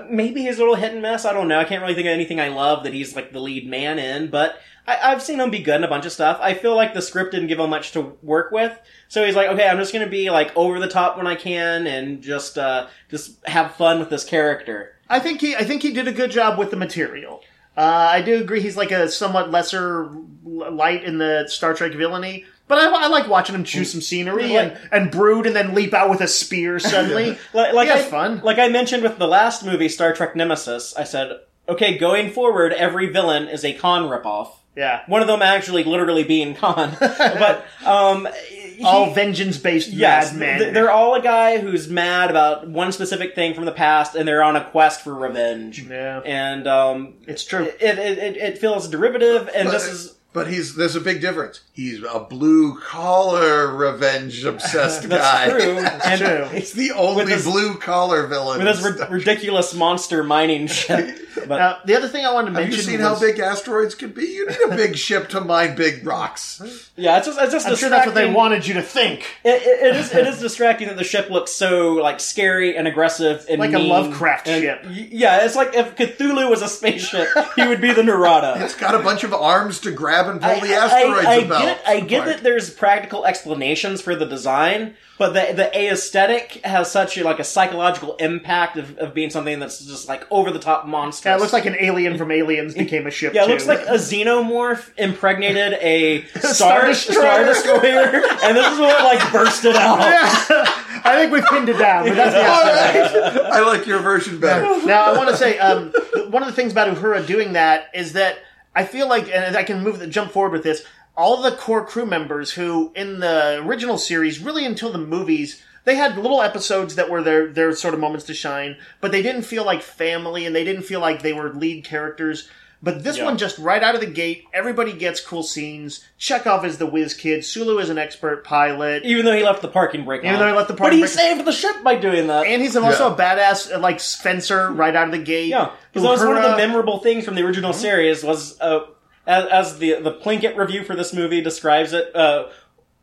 maybe he's a little hit and miss. I don't know. I can't really think of anything I love that he's like the lead man in, but I, I've seen him be good in a bunch of stuff. I feel like the script didn't give him much to work with, so he's like, okay, I'm just going to be like over the top when I can, and just uh, just have fun with this character. I think he I think he did a good job with the material. Uh, I do agree he's like a somewhat lesser light in the Star Trek villainy, but I, I like watching him choose some scenery and, and brood and then leap out with a spear suddenly. Like, like He I, fun. Like I mentioned with the last movie, Star Trek Nemesis, I said, okay, going forward, every villain is a Khan ripoff. Yeah. One of them actually literally being Khan, but um, he- All vengeance based yes, mad men. th- they're all a guy who's mad about one specific thing from the past, and they're on a quest for revenge. Yeah. and um, it's true. it, it it it feels derivative, and this is But he's there's a big difference. He's a blue collar revenge obsessed guy. That's true. and true. It's the only With his- blue collar villain. with his ri- ridiculous monster mining ship. But Now, the other thing I wanted to Have mention you seen was, how big asteroids can be? You need a big ship to mine big rocks. yeah, it's just it's just I'm sure that's what they distracting. wanted you to think. It, it, it is it is distracting that the ship looks so like scary and aggressive and Like a. Lovecraft And- ship. Yeah, it's like if Cthulhu was a spaceship, he would be the Narada. It's got a bunch of arms to grab and pull I, the I- asteroids I, about. get, I get that there's practical explanations for the design, but the the aesthetic has such a, like a psychological impact of, of being something that's just like over the top monster. Yeah, it looks like an alien from Aliens became a ship. yeah, it too. looks like a xenomorph impregnated a Star star, Destroyer. star destroyer, and this is what like bursted out. I think we've pinned it down, but that's the All aspect. right. I like your version better. now I want to say um, one of the things about Uhura doing that is that I feel like, and I can move the jump forward with this. All the core crew members who, in the original series, really until the movies, they had little episodes that were their their sort of moments to shine, but they didn't feel like family, and they didn't feel like they were lead characters. But this Yeah. one, just right out of the gate, everybody gets cool scenes. Chekov is the whiz kid. Sulu is an expert pilot. Even though he left the parking brake Even on. though he left the but he brake- saved the ship by doing that. And he's also Yeah. a badass, uh, like fencer, right out of the gate. Yeah, because that was one of the memorable things from the original Mm-hmm. series was, uh, as, as the the Plinkett review for this movie describes it, uh,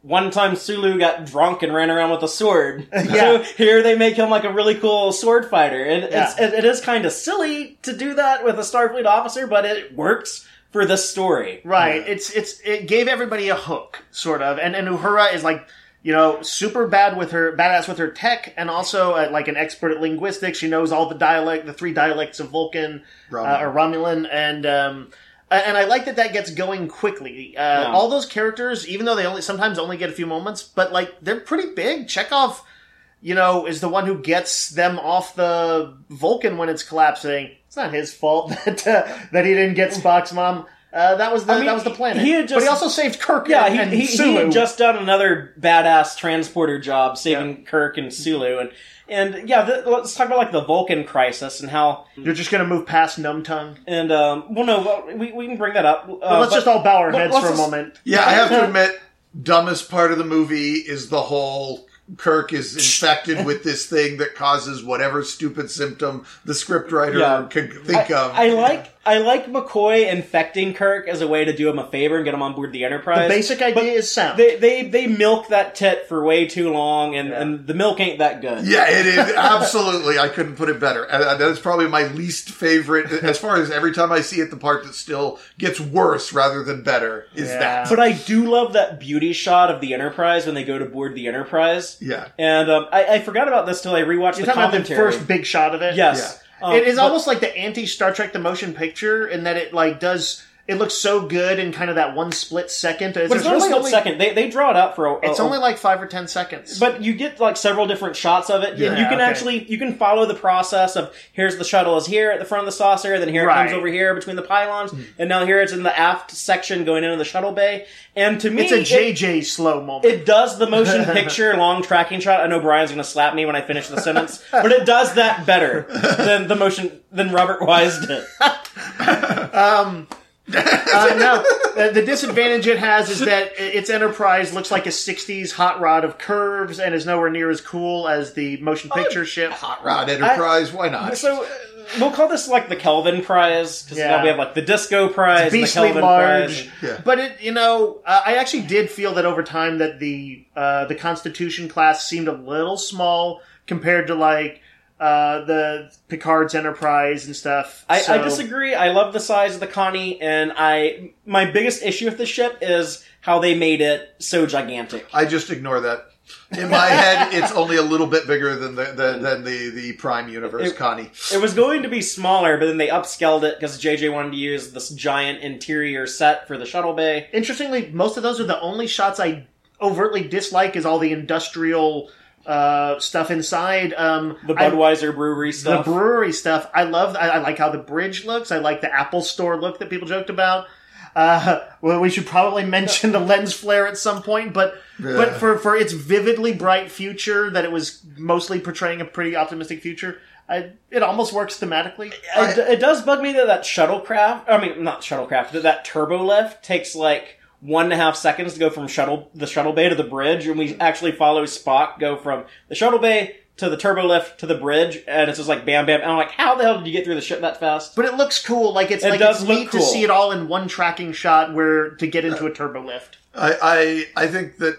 one time Sulu got drunk and ran around with a sword. Yeah. So here they make him like a really cool sword fighter, and it's, Yeah. it, it is kind of silly to do that with a Starfleet officer, but it works for the story. Right. It's it's it gave everybody a hook, sort of. And and Uhura is like, you know, super bad with her badass with her tech, and also uh, like an expert at linguistics. She knows all the dialect, the three dialects of Vulcan uh, Romulan. or Romulan, and um, a- and I like that that gets going quickly. Uh, Yeah. All those characters, even though they only sometimes only get a few moments, but like they're pretty big. Chekov. You know, is the one who gets them off the Vulcan when it's collapsing. It's not his fault that uh, that he didn't get Spock's mom. Uh, that was the I mean, that was the planet. he had just, but he also saved Kirk. Yeah, and, he, and he, he Sulu. had just done another badass transporter job saving Kirk and Sulu, and and yeah, the, let's talk about like the Vulcan crisis and how You're just gonna move past Numb Tongue. and um, well, no, we, we can bring that up. Uh, But let's just all bow our heads for a just- moment. Yeah, I have to admit, dumbest part of the movie is the whole Kirk is infected with this thing that causes whatever stupid symptom the scriptwriter Yeah. can think I, of. I like I like McCoy infecting Kirk as a way to do him a favor and get him on board the Enterprise. The basic idea But is sound. They they they milk that tit for way too long, and, and the milk ain't that good. yeah, it is absolutely. I couldn't put it better. Uh, that's probably my least favorite. As far as every time I see it, the part that still gets worse rather than better is Yeah. that. But I do love that beauty shot of the Enterprise when they go to board the Enterprise. Yeah. And um, I, I forgot about this till I rewatched You're the talking about the first big shot of it. yes. Um, it is but- almost like the anti Star Trek the motion picture in that it like does it looks so good in kind of that one split second. But it's not a split only, second. They they draw it out for a. It's a- only like five or ten seconds. But you get like several different shots of it. Yeah, you can okay. actually you can follow the process of here's the shuttle is here at the front of the saucer, then here it comes over here between the pylons, hmm. and now here it's in the aft section going into the shuttle bay. And to me, it's a it- JJ slow moment. It does the motion picture long tracking shot. I know Brian's going to slap me when I finish the sentence, but it does that better than the motion than Robert Wise did. Um, Uh, no, uh, the disadvantage it has is that its Enterprise looks like a '60s hot rod of curves and is nowhere near as cool as the motion picture ship. Hot Rod Enterprise, why not? So uh, we'll call this like the Kelvin Prize because Yeah. now we have like the Disco Prize, and the beastly Kelvin large. Prize. Yeah. But it, you know, uh, I actually did feel that over time that the uh, the Constitution class seemed a little small compared to like uh, the Picard's Enterprise and stuff. I, I disagree. I love the size of the Connie, and I my biggest issue with the ship is how they made it so gigantic. I just ignore that. In my head, it's only a little bit bigger than the, the than the the Prime Universe, It- Connie. It was going to be smaller, but then they upscaled it because JJ wanted to use this giant interior set for the shuttle bay. Interestingly, most of those are the only shots I overtly dislike. Is all the industrial uh, stuff inside. Um, The I- Budweiser brewery the stuff. brewery stuff. I love. I, I like how the bridge looks. I like the Apple Store look that people joked about. Uh, well, we should probably mention the lens flare at some point, but but for for its vividly bright future that it was mostly portraying a pretty optimistic future. I, it almost works thematically. It, it does bug me that that shuttlecraft, I mean, not shuttlecraft, that that turbo lift takes like one and a half seconds to go from shuttle the shuttle bay to the bridge, and we actually follow Spock go from the shuttle bay to the turbo lift to the bridge, and it's just like bam, bam. And I'm like, how the hell did you get through the ship that fast? But it looks cool. Like it's It like does it's look neat to see it all in one tracking shot where to get into a turbo lift. I, I I think that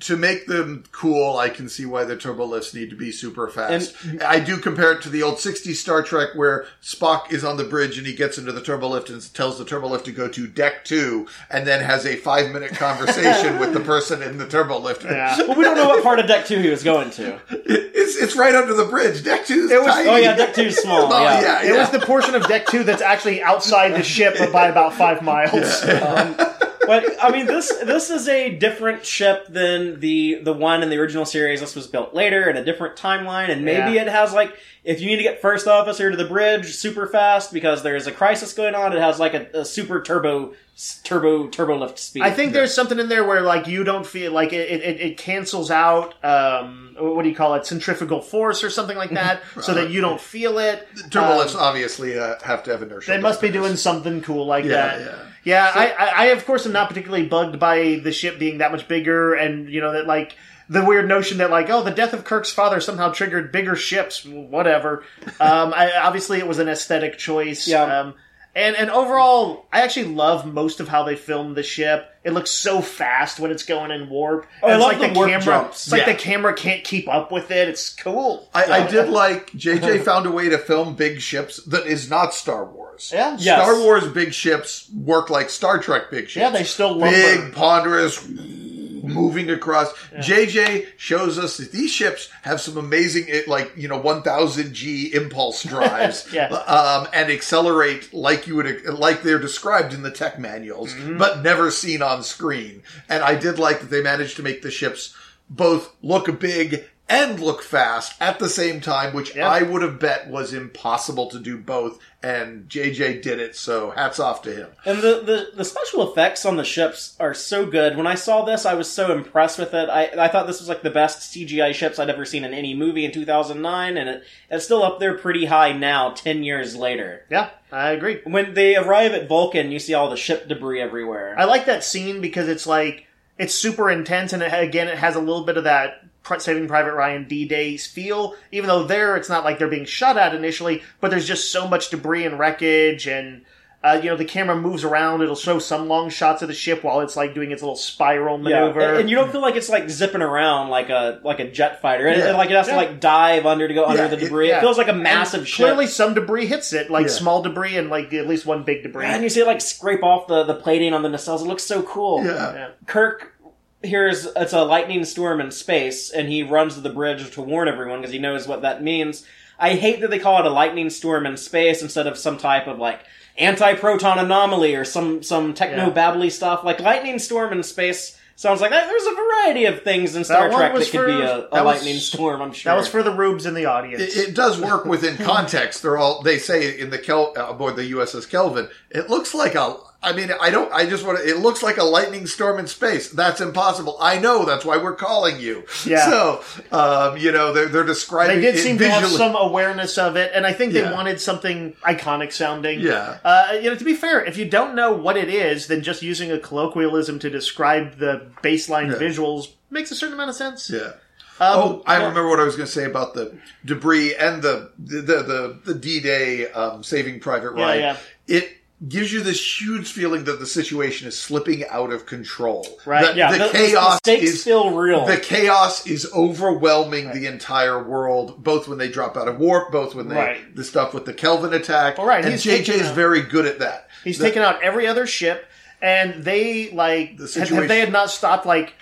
to make them cool, I can see why the turbo lifts need to be super fast. I do compare it to the old 60s Star Trek where Spock is on the bridge and he gets into the turbo lift and tells the turbo lift to go to deck two and then has a five minute conversation with the person in the turbo lift. Yeah. Well, we don't know what part of deck two he was going to. It's, it's right under the bridge. Deck two is It was- tiny. Oh yeah, deck two's small. Oh, yeah. yeah, It was the portion of deck two that's actually outside the ship by about five miles. Um, But I mean, this this is a different ship than the the one in the original series. This was built later in a different timeline, and maybe Yeah. it has like if you need to get first officer to the bridge super fast because there's a crisis going on, it has like a, a super turbo turbo turbo lift speed. I think there's something in there where like you don't feel like it it, it cancels out um what do you call it centrifugal force or something like that so that you don't feel it. Turbo Um, lifts obviously uh, have to have inertia. They must be doing something cool like Yeah, that. yeah. Yeah, I, I, I of course am not particularly bugged by the ship being that much bigger, and you know that like the weird notion that like oh the death of Kirk's father somehow triggered bigger ships, whatever. um, I, obviously it was an aesthetic choice. Yeah. Um, and and overall, I actually love most of how they filmed the ship. It looks so fast when it's going in warp. Oh, I it's love like the warp camera. jumps. It's like Yeah. the camera can't keep up with it. It's cool. I, I did like JJ found a way to film big ships that is not Star Wars. Yeah. Yes. Star Wars big ships work like Star Trek big ships. Yeah, they still lumber. big, ponderous, moving across. JJ shows us that these ships have some amazing, like you know, 1000 G impulse drives, Yeah. um, and accelerate like you would, like they're described in the tech manuals, Mm-hmm. but never seen on screen. And I did like that they managed to make the ships both look big and look fast at the same time, which Yeah. I would have bet was impossible to do both. And JJ did it, so hats off to him. And the, the, the special effects on the ships are so good. When I saw this, I was so impressed with it. I, I thought this was like the best CGI ships I'd ever seen in any movie in 2009, and it, it's still up there pretty high now, 10 years later. Yeah, I agree. When they arrive at Vulcan, you see all the ship debris everywhere. I like that scene because it's like it's super intense, and it, again, it has a little bit of that Pri- Saving Private Ryan D Days feel. Even though there, it's not like they're being shot at initially, but there's just so much debris and wreckage, and uh, you know the camera moves around. It'll show some long shots of the ship while it's like doing its little spiral Yeah, maneuver. and, and you don't feel like it's like zipping around like a like a jet fighter. It, Yeah. it, like it has Yeah. to like dive under to go under Yeah, the it- debris. It, yeah. feels like a And massive ship. Clearly, some debris hits it, like Yeah. small debris and like at least one big debris. and you see it like scrape off the, the plating on the nacelles. It looks so cool. Yeah. Yeah. Kirk hears it's a lightning storm in space, and he runs to the bridge to warn everyone because he knows what that means. I hate that they call it a lightning storm in space instead of some type of like anti-proton anomaly or some some techno babbly stuff. Like lightning storm in space sounds like that. There's a variety of things in Star one Trek that could for- be a, a that was- lightning storm. I'm sure That was for the rubes in the audience. It, it does work within context. They're all they say in the Kel, uh, aboard the USS Kelvin. It looks like a. I mean, I don't. I just want to. It looks like a lightning storm in space. That's impossible. I know. That's why we're calling you. Yeah. So, um, you know, they're they're describing. It. They did seem to have visually- some awareness of it, and I think they Yeah. wanted something iconic sounding. Yeah. Uh, you know, to be fair, if you don't know what it is, then just using a colloquialism to describe the baseline Yeah. visuals makes a certain amount of sense. Yeah. Um, oh, I yeah. remember what I was going to say about the debris and the the the, the D Day um, Saving Private Ryan. yeah. It gives you this huge feeling that the situation is slipping out of control. Right, That yeah, the, the, the- chaos the is still real. the chaos is overwhelming the entire world, both when they drop out of warp, both when they Right. the stuff with the Kelvin attack. All right, and he's JJ is out- very good at that. He's The- taken out every other ship, and they like The had, situation- they had not stopped like.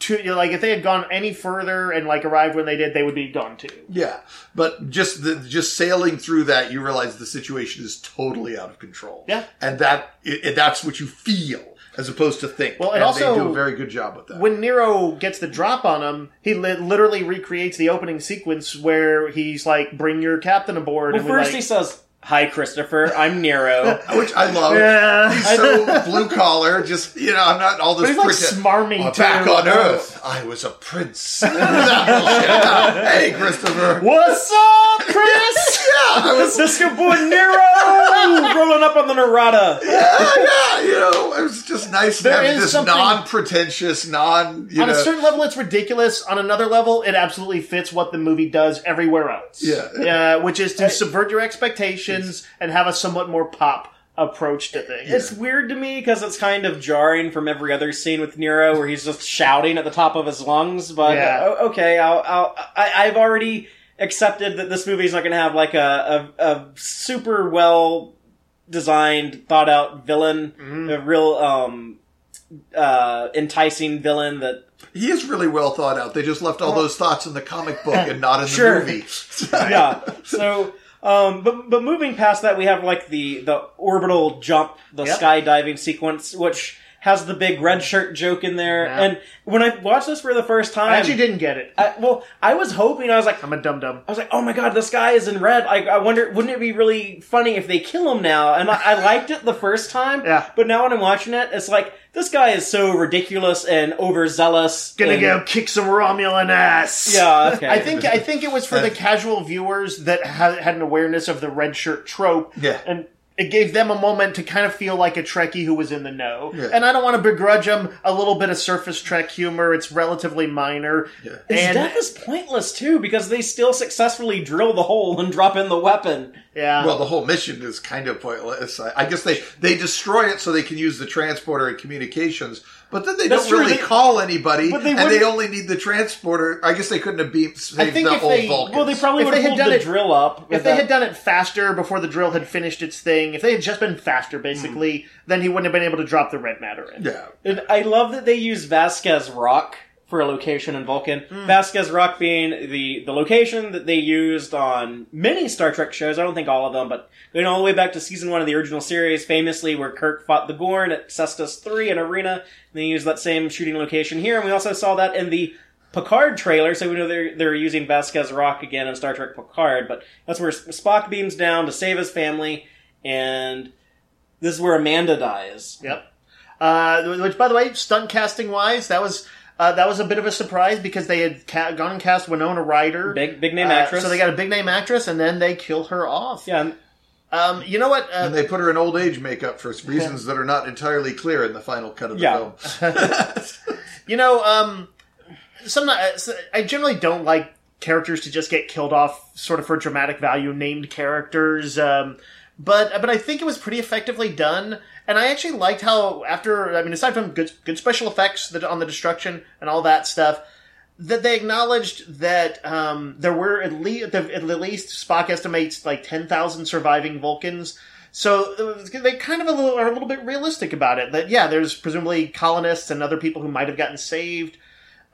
To, you know, like if they had gone any further and like arrived when they did, they would be gone too. Yeah, but just the, just sailing through that, you realize the situation is totally out of control. Yeah. and that it, it- that's what you feel as opposed to think. Well, and and also- they do a very good job with that. when Nero gets the drop on him, he li- literally recreates the opening sequence where he's like, "Bring your captain aboard." well, and we, first like- he says, Hi, Christopher. I'm Nero. which I love. Yeah. He's so blue collar. Just you know, I'm not all this. But he's like smarmy Oh, back on Earth, I was a prince. Hey, Christopher. What's up, Chris? Yeah, I was. This your boy Nero rolling up on the Narada. Yeah, yeah, you know, it was just nice to There have this something- non-pretentious, non, you on know, a certain level, it's ridiculous. On another level, it absolutely fits what the movie does everywhere else. Yeah. uh, which is to subvert your expectations and have a somewhat more pop approach to things. It's weird to me because it's kind of jarring from every other scene with Nero where he's just shouting at the top of his lungs. But Yeah. uh, okay, I'll, I'll, I, I've already accepted that this movie's not going to have like a, a, a super well designed, thought out villain, Mm-hmm. a real um, uh, enticing villain that he is really well thought out. They just left all those thoughts in the comic book and not in the Sure. movie. yeah. So, um, but but moving past that, we have like the the orbital jump, the Yep. skydiving sequence, which has the big red shirt joke in there. Yeah. And when I watched this for the first time, I actually didn't get it. I, well, I was hoping I was like. I'm a dum dum. I was like, "Oh my god, this guy is in red." I, I wonder, wouldn't it be really funny if they kill him now? And I, I liked it the first time, Yeah. But now when I'm watching it, it's like this guy is so ridiculous and overzealous. Gonna and- go kick some Romulan ass. Yeah, okay. I think I think it was for the casual viewers that had, had an awareness of the red shirt trope. Yeah. and it gave them a moment to kind of feel like a Trekkie who was in the know. Yeah. And I don't want to begrudge them a little bit of surface Trek humor. It's relatively minor. Yeah. His And death is pointless too because they still successfully drill the hole and drop in the weapon. Yeah, Well, the whole mission is kind of pointless. I, I guess they they destroy it so they can use the transporter and communications, but then they That's don't true, really they- call anybody, but they and they wouldn't- only need the transporter. I guess they couldn't have beat saved think the if old they- Vulcans. Well, they probably If would they have had pulled done the it- drill up. if they had done it faster before the drill had finished its thing, if they had just been faster, basically, then he wouldn't have been able to drop the red matter in. Hmm. yeah, And I love that they use Vasquez Rock for a location in Vulcan. Hmm. Vasquez Rock being the, the location that they used on many Star Trek shows. I don't think all of them, but going all the way back to season one of the original series, famously where Kirk fought the Gorn at Cestus 3 in Arena. And they used that same shooting location here. And we also saw that in the Picard trailer, so we know they're, they're using Vasquez Rock again in Star Trek Picard. But that's where Spock beams down to save his family, and this is where Amanda dies. Yep. Uh, which, by the way, stunt casting wise, that was uh, that was a bit of a surprise because they had ca- gone and cast Winona Ryder, Big big name Uh, actress. So they got a big name actress, and then they kill her off. yeah, Um, you know what? Uh, and they put her in old age makeup for reasons that are not entirely clear in the final cut of the Yeah. film. you know, um, sometimes I generally don't like characters to just get killed off, sort of for dramatic value, named characters. Um, but but I think it was pretty effectively done, and I actually liked how after I mean, aside from good good special effects that on the destruction and all that stuff. That they acknowledged that um, there were at least at least Spock estimates like ten thousand surviving Vulcans, so uh, they kind of a little, are a little bit realistic about it. That yeah, there's presumably colonists and other people who might have gotten saved.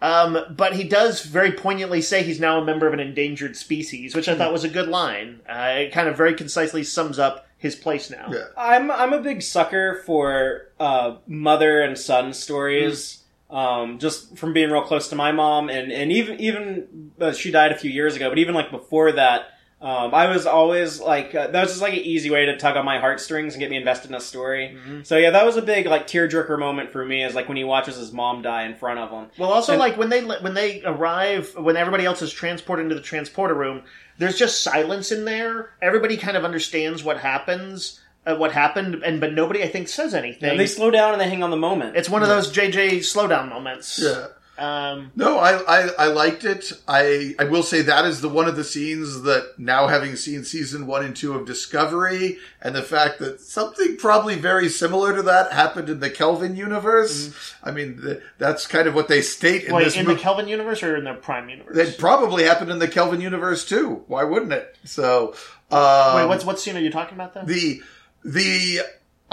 Um, but he does very poignantly say he's now a member of an endangered species, which I thought was a good line. Uh, it kind of very concisely sums up his place now. Yeah. I'm I'm a big sucker for uh, mother and son stories. Um, just from being real close to my mom, and and even even uh, she died a few years ago, but even like before that, um, I was always like uh, that was just like an easy way to tug on my heartstrings and get me invested in a story. So yeah, that was a big like tearjerker moment for me, is like when he watches his mom die in front of him. Well, also And- like when they when they arrive, when everybody else is transported into the transporter room, there's just silence in there. Everybody kind of understands what happens, uh, what happened, and but nobody I think says anything. And they slow down and they hang on the moment. it's one of those JJ slowdown moments. Yeah. Um, No, I, I I liked it. I I will say that is the one of the scenes that now having seen season one and two of Discovery and the fact that something probably very similar to that happened in the Kelvin universe. I mean, th- that's kind of what they state in wait, this in movie. the Kelvin universe or in the Prime universe? It probably happened in the Kelvin universe too. Why wouldn't it? So, um, wait, what's what scene are you talking about then? the the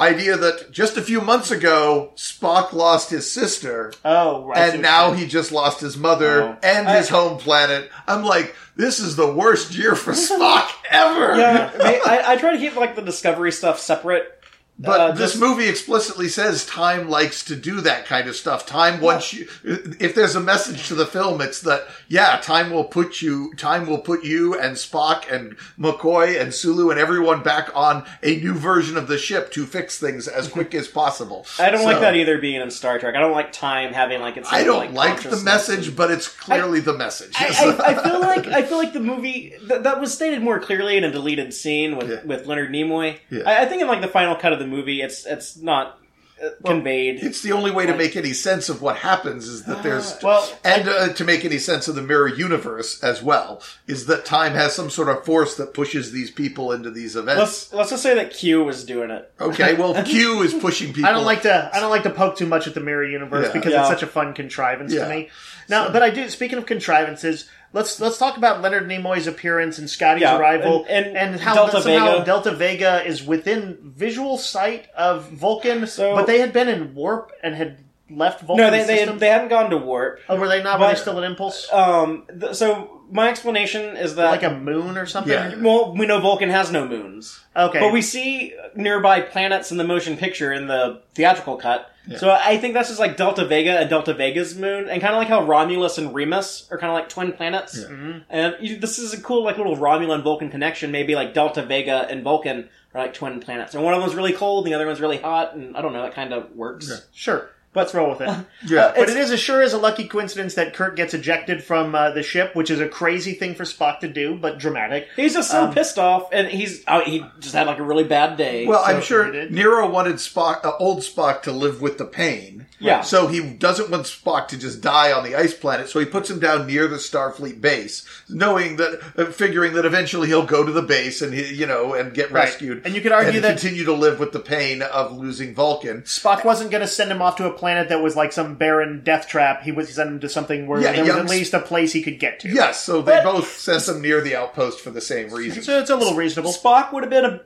idea that just a few months ago Spock lost his sister oh, right. And now he just lost his mother Oh. and I- his home planet. I'm like, this is the worst year for Spock ever. yeah, I, I, I try to keep like the discovery stuff separate But Uh, this just- movie explicitly says time likes to do that kind of stuff. Time wants you. If there's a message to the film, it's that yeah, time will put you, time will put you and Spock and McCoy and Sulu and everyone back on a new version of the ship to fix things as quick as possible. I don't like that either. Being in Star Trek, I don't like time having like its. I don't like, the message, but it's clearly the message. I, I, I feel like I feel like the movie th- that was stated more clearly in a deleted scene with, Yeah. with Leonard Nimoy. Yeah. I, I think in like the final cut of the movie, it's it's not uh, conveyed. It's the only way to make any sense of what happens is that there's Well, and uh, to make any sense of the mirror universe as well is that time has some sort of force that pushes these people into these events. Let's let's just say that Q was doing it. okay, well, Q is pushing people. I don't like to. I don't like to poke too much at the mirror universe Yeah. because Yeah. it's such a fun contrivance Yeah. to me. Now, but I do. Speaking of contrivances, let's let's talk about Leonard Nimoy's appearance and Scotty's Yeah, arrival, and- and how Delta somehow Vega. Delta Vega is within visual sight of Vulcan. So- but they had been in warp and had left Vulcan. No, they they, system. they hadn't gone to warp. oh, were they not? were they still at Impulse? Um, th- so my explanation is that like a moon or something? Yeah. well, we know Vulcan has no moons. Okay, But we see nearby planets in the motion picture in the theatrical cut. So I think that's just like Delta Vega and Delta Vega's moon, and kind of like how Romulus and Remus are kind of like twin planets. Mm-hmm. And you, this is a cool like little Romulan Vulcan connection. Maybe like Delta Vega and Vulcan are like twin planets, and one of them's really cold, and the other one's really hot, and I don't know. It kind of works. sure. Let's roll with it. Yeah, But it is as sure as a lucky coincidence that Kirk gets ejected from uh, the ship, which is a crazy thing for Spock to do, but dramatic. He's just so pissed off, and he's oh, he just had like a really bad day. well, I'm so sure irritated. Nero wanted Spock, uh, old Spock, to live with the pain. Yeah. So he doesn't want Spock to just die on the ice planet, so he puts him down near the Starfleet base, knowing that, uh, figuring that eventually he'll go to the base and he, you know, and get Right. rescued, And you could argue and that- continue to live with the pain of losing Vulcan. Spock wasn't going to send him off to a planet that was like some barren death trap. He was he sent him to something where Yeah, there was young at least a place he could get to. Yes, so they both sent him near the outpost for the same reason. So it's a little reasonable. Spock would have been a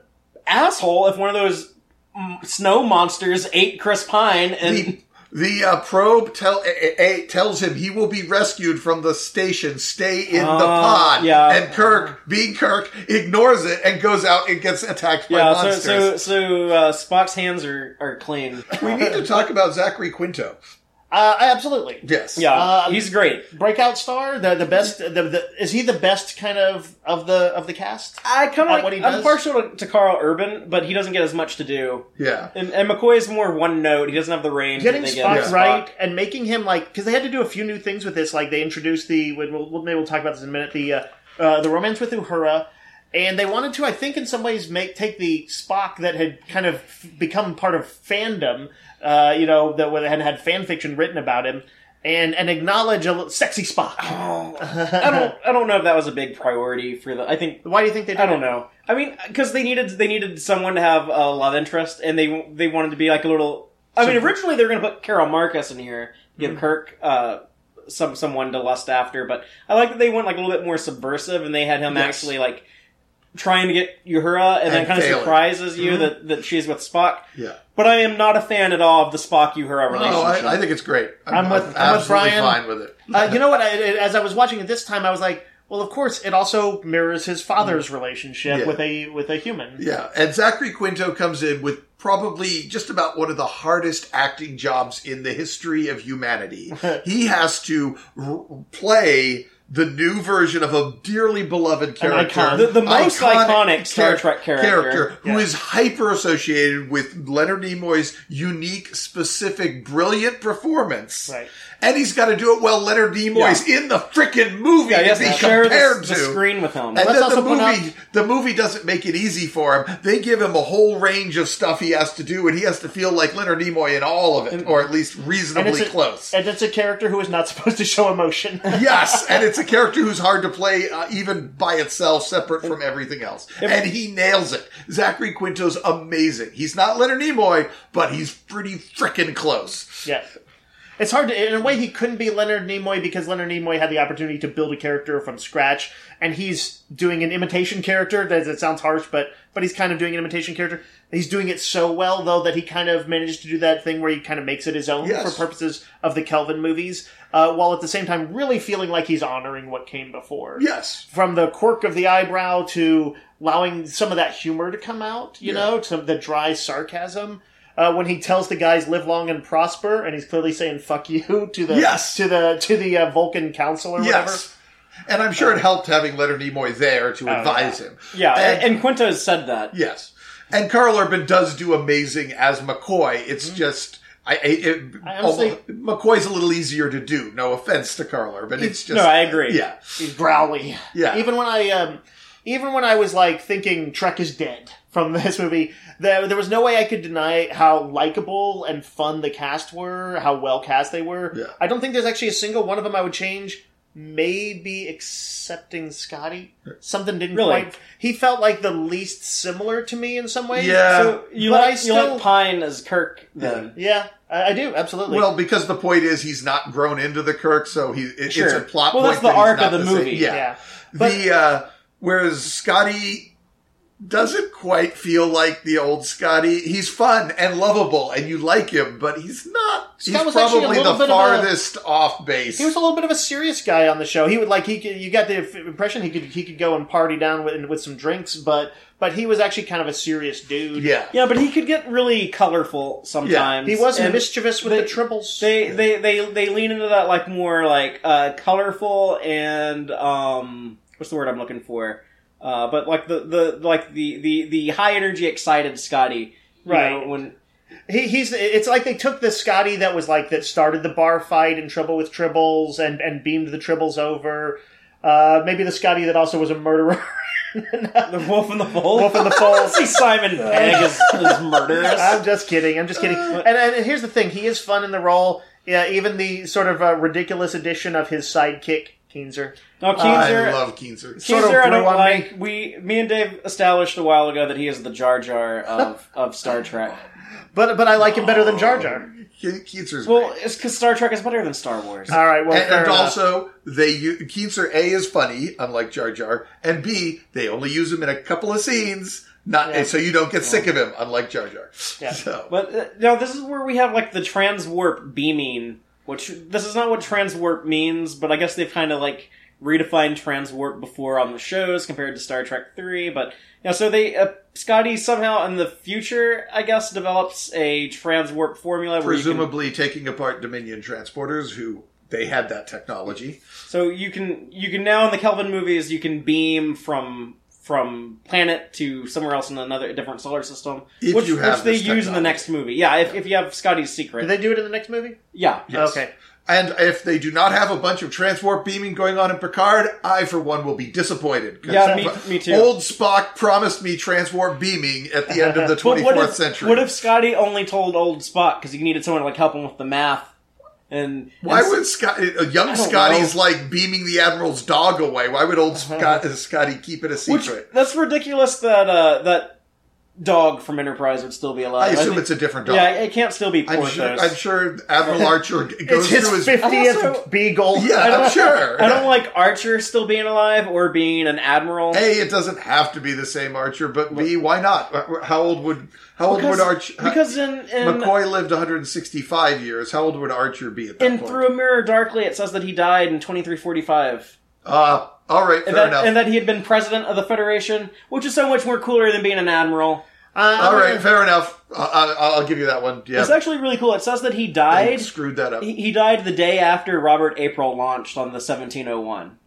asshole if one of those mm, snow monsters ate Chris Pine and. the the uh, probe tell, a, a, tells him he will be rescued from the station. Stay in the Ah, pod. yeah. And Kirk, being Kirk, ignores it and goes out and gets attacked by Yeah, so monsters. so so uh, Spock's hands are, are clean. we need to talk about Zachary Quinto. Uh, absolutely. Yes. Yeah, Um, he's great. Breakout star, the the best. The, the, is he the best kind of of the of the cast? I kind of what like, he I'm partial to, to Carl Urban, but he doesn't get as much to do. Yeah. And, and McCoy is more one note. He doesn't have the range. Getting they Spock get with right and making him like because they had to do a few new things with this. Like they introduced the we'll, we'll, maybe we'll talk about this in a minute. The uh, uh, the romance with Uhura. And they wanted to, I think, in some ways, make take the Spock that had kind of become part of fandom, uh, you know, that had had fan fiction written about him, and and acknowledge a sexy Spock. I don't. I don't know if that was a big priority for the. I think. Why do you think they? Did I don't it? know. I mean, because they needed they needed someone to have a love interest, and they they wanted to be like a little. I mean, originally they were going to put Carol Marcus in here, give Mm-hmm. Kirk uh, some someone to lust after, but I like that they went like a little bit more subversive, and they had him Yes. actually like trying to get Uhura, and, then And kind of surprises you Mm-hmm. that that she's with Spock. Yeah. But I am not a fan at all of the Spock Uhura relationship. No, I, I think it's great. I'm with- I'm with Brian. fine with it. Uh, you know what? I, as I was watching it this time, I was like, well, of course, it also mirrors his father's relationship Yeah. with a with a human. Yeah, and Zachary Quinto comes in with probably just about one of the hardest acting jobs in the history of humanity. he has to r- play the new version of a dearly beloved character, icon. The- the most iconic Star Trek character. who Yeah. is hyper associated with Leonard Nimoy's unique, specific, brilliant performance. Right. And he's got to do it while Leonard Nimoy's in the freaking movie yeah, to be compared the, to. the screen with him. And Let's then the movie, out- the movie doesn't make it easy for him. They give him a whole range of stuff he has to do, and he has to feel like Leonard Nimoy in all of it, or at least reasonably it's a, close. And it's a character who is not supposed to show emotion. yes, and it's a character who's hard to play uh, even by itself, separate from everything else. And he nails it. Zachary Quinto's amazing. He's not Leonard Nimoy, but he's pretty frickin' close. yeah. It's hard to, in a way, he couldn't be Leonard Nimoy because Leonard Nimoy had the opportunity to build a character from scratch, and he's doing an imitation character. That it sounds harsh, but but he's kind of doing an imitation character. He's doing it so well, though, that he kind of managed to do that thing where he kind of makes it his own Yes. for purposes of the Kelvin movies, uh, while at the same time really feeling like he's honoring what came before. Yes. from the quirk of the eyebrow to allowing some of that humor to come out. You Yeah. know, some of the dry sarcasm. Uh, when he tells the guys live long and prosper, and he's clearly saying "fuck you" to the Yes. to the to the uh, Vulcan council or whatever. Yes. And I'm sure it helped having Leonard Nimoy there to advise him. Yeah, And- and, Quinto has said that. Yes. And Carl Urban does do amazing as McCoy. It's Mm-hmm. just. I, I, it, I honestly- McCoy's a little easier to do. No offense to Carl Urban. It's just No, I agree. Yeah, He's growly. Yeah. Even when I um, even when I was like thinking Trek is dead from this movie, there there was no way I could deny how likable and fun the cast were, how well cast they were. Yeah. I don't think there's actually a single one of them I would change. Maybe accepting Scotty. Something didn't Really? quite. He felt like the least similar to me in some ways. Yeah. So you But I like you still- like Pine as Kirk then? Yeah, I, I do absolutely. Well, because the point is he's not grown into the Kirk, so he it, Sure. it's a plot Well, point. that's the that arc of the same- movie. Yeah. yeah. But- the uh, whereas Scotty doesn't quite feel like the old Scotty. He's fun and lovable, and you like him, but he's not. Scott he's was probably the bit of a- farthest off base. He was a little bit of a serious guy on the show. He would like he could, you got the impression he could he could go and party down with with some drinks, but but he was actually kind of a serious dude. yeah. Yeah, but he could get really colorful sometimes. he was and mischievous with they- the tribbles. They they they they lean into that like more like uh, colorful and um what's the word I'm looking for? Uh, but like the, the like the, the, the high energy excited Scotty, Right. know, when he, he's it's like they took the Scotty that was like that started the bar fight in Trouble with Tribbles and and beamed the Tribbles over. Uh, maybe the Scotty that also was a murderer. the Wolf in the Fold. Wolf in the Fold. See Simon Pegg is, is murderous. I'm just kidding. I'm just kidding. And, and here's the thing: he is fun in the role. Yeah, even the sort of uh, ridiculous addition of his sidekick Keenser. Now I love Keenser. sort of Keenser, I don't grew on me. like. We, me and Dave established a while ago that he is the Jar Jar of, of Star Trek. But but I like him better than Jar Jar. Ke- Keenser's Well, great. it's because Star Trek is better than Star Wars. All right. Well, and, fair and also they u- Keenser A is funny, unlike Jar Jar, and B they only use him in a couple of scenes, not Yeah. so you don't get sick of him, unlike Jar Jar. Yeah. So But uh, now this is where we have like the transwarp beaming, which this is not what transwarp means, but I guess they've kind of like redefined transwarp before on the shows compared to Star Trek Three. But yeah, so they uh, Scotty somehow in the future, I guess, develops a transwarp formula where can, presumably taking apart Dominion transporters, who they had that technology. so you can you can now in the Kelvin movies you can beam from from planet to somewhere else in another different solar system, If which, you have which they this use in the next movie. Yeah, if, if you have Scotty's secret, Did they do it in the next movie? yeah. Yes. Okay. And if they do not have a bunch of transwarp beaming going on in Picard, I, for one, will be disappointed. 'Cause Yeah, me- me too. Old Spock promised me transwarp beaming at the end of the But 24th what if, century. What if Scotty only told old Spock because he needed someone to like help him with the math? And Why and- would Scott, uh, young Scotty's know. like beaming the Admiral's dog away? Why would old Scott, uh, Scotty keep it a which secret? that's ridiculous that uh, that dog from Enterprise would still be alive. I assume think- it's a different dog. yeah, it can't still be I'm Porthos. sure, I'm sure Admiral Archer g- It's goes his through his. fiftieth Also- beagle. Yeah, I don't- I'm sure. I don't like Archer still being alive or being an admiral. A, it doesn't have to be the same Archer, but B, why not? How old would how old because, would Archer? because in in, McCoy lived 165 years. How old would Archer be at that in point? Through a Mirror Darkly, it says that he died in twenty three forty five. uh, all right, fair And that, enough. and that he had been president of the Federation, which is so much more cooler than being an admiral. Uh, all right, fair enough. Uh, I, I'll give you that one. Yeah, It's actually really cool. It says that he They died. screwed that up. He, he died the day after Robert April launched on the 1701.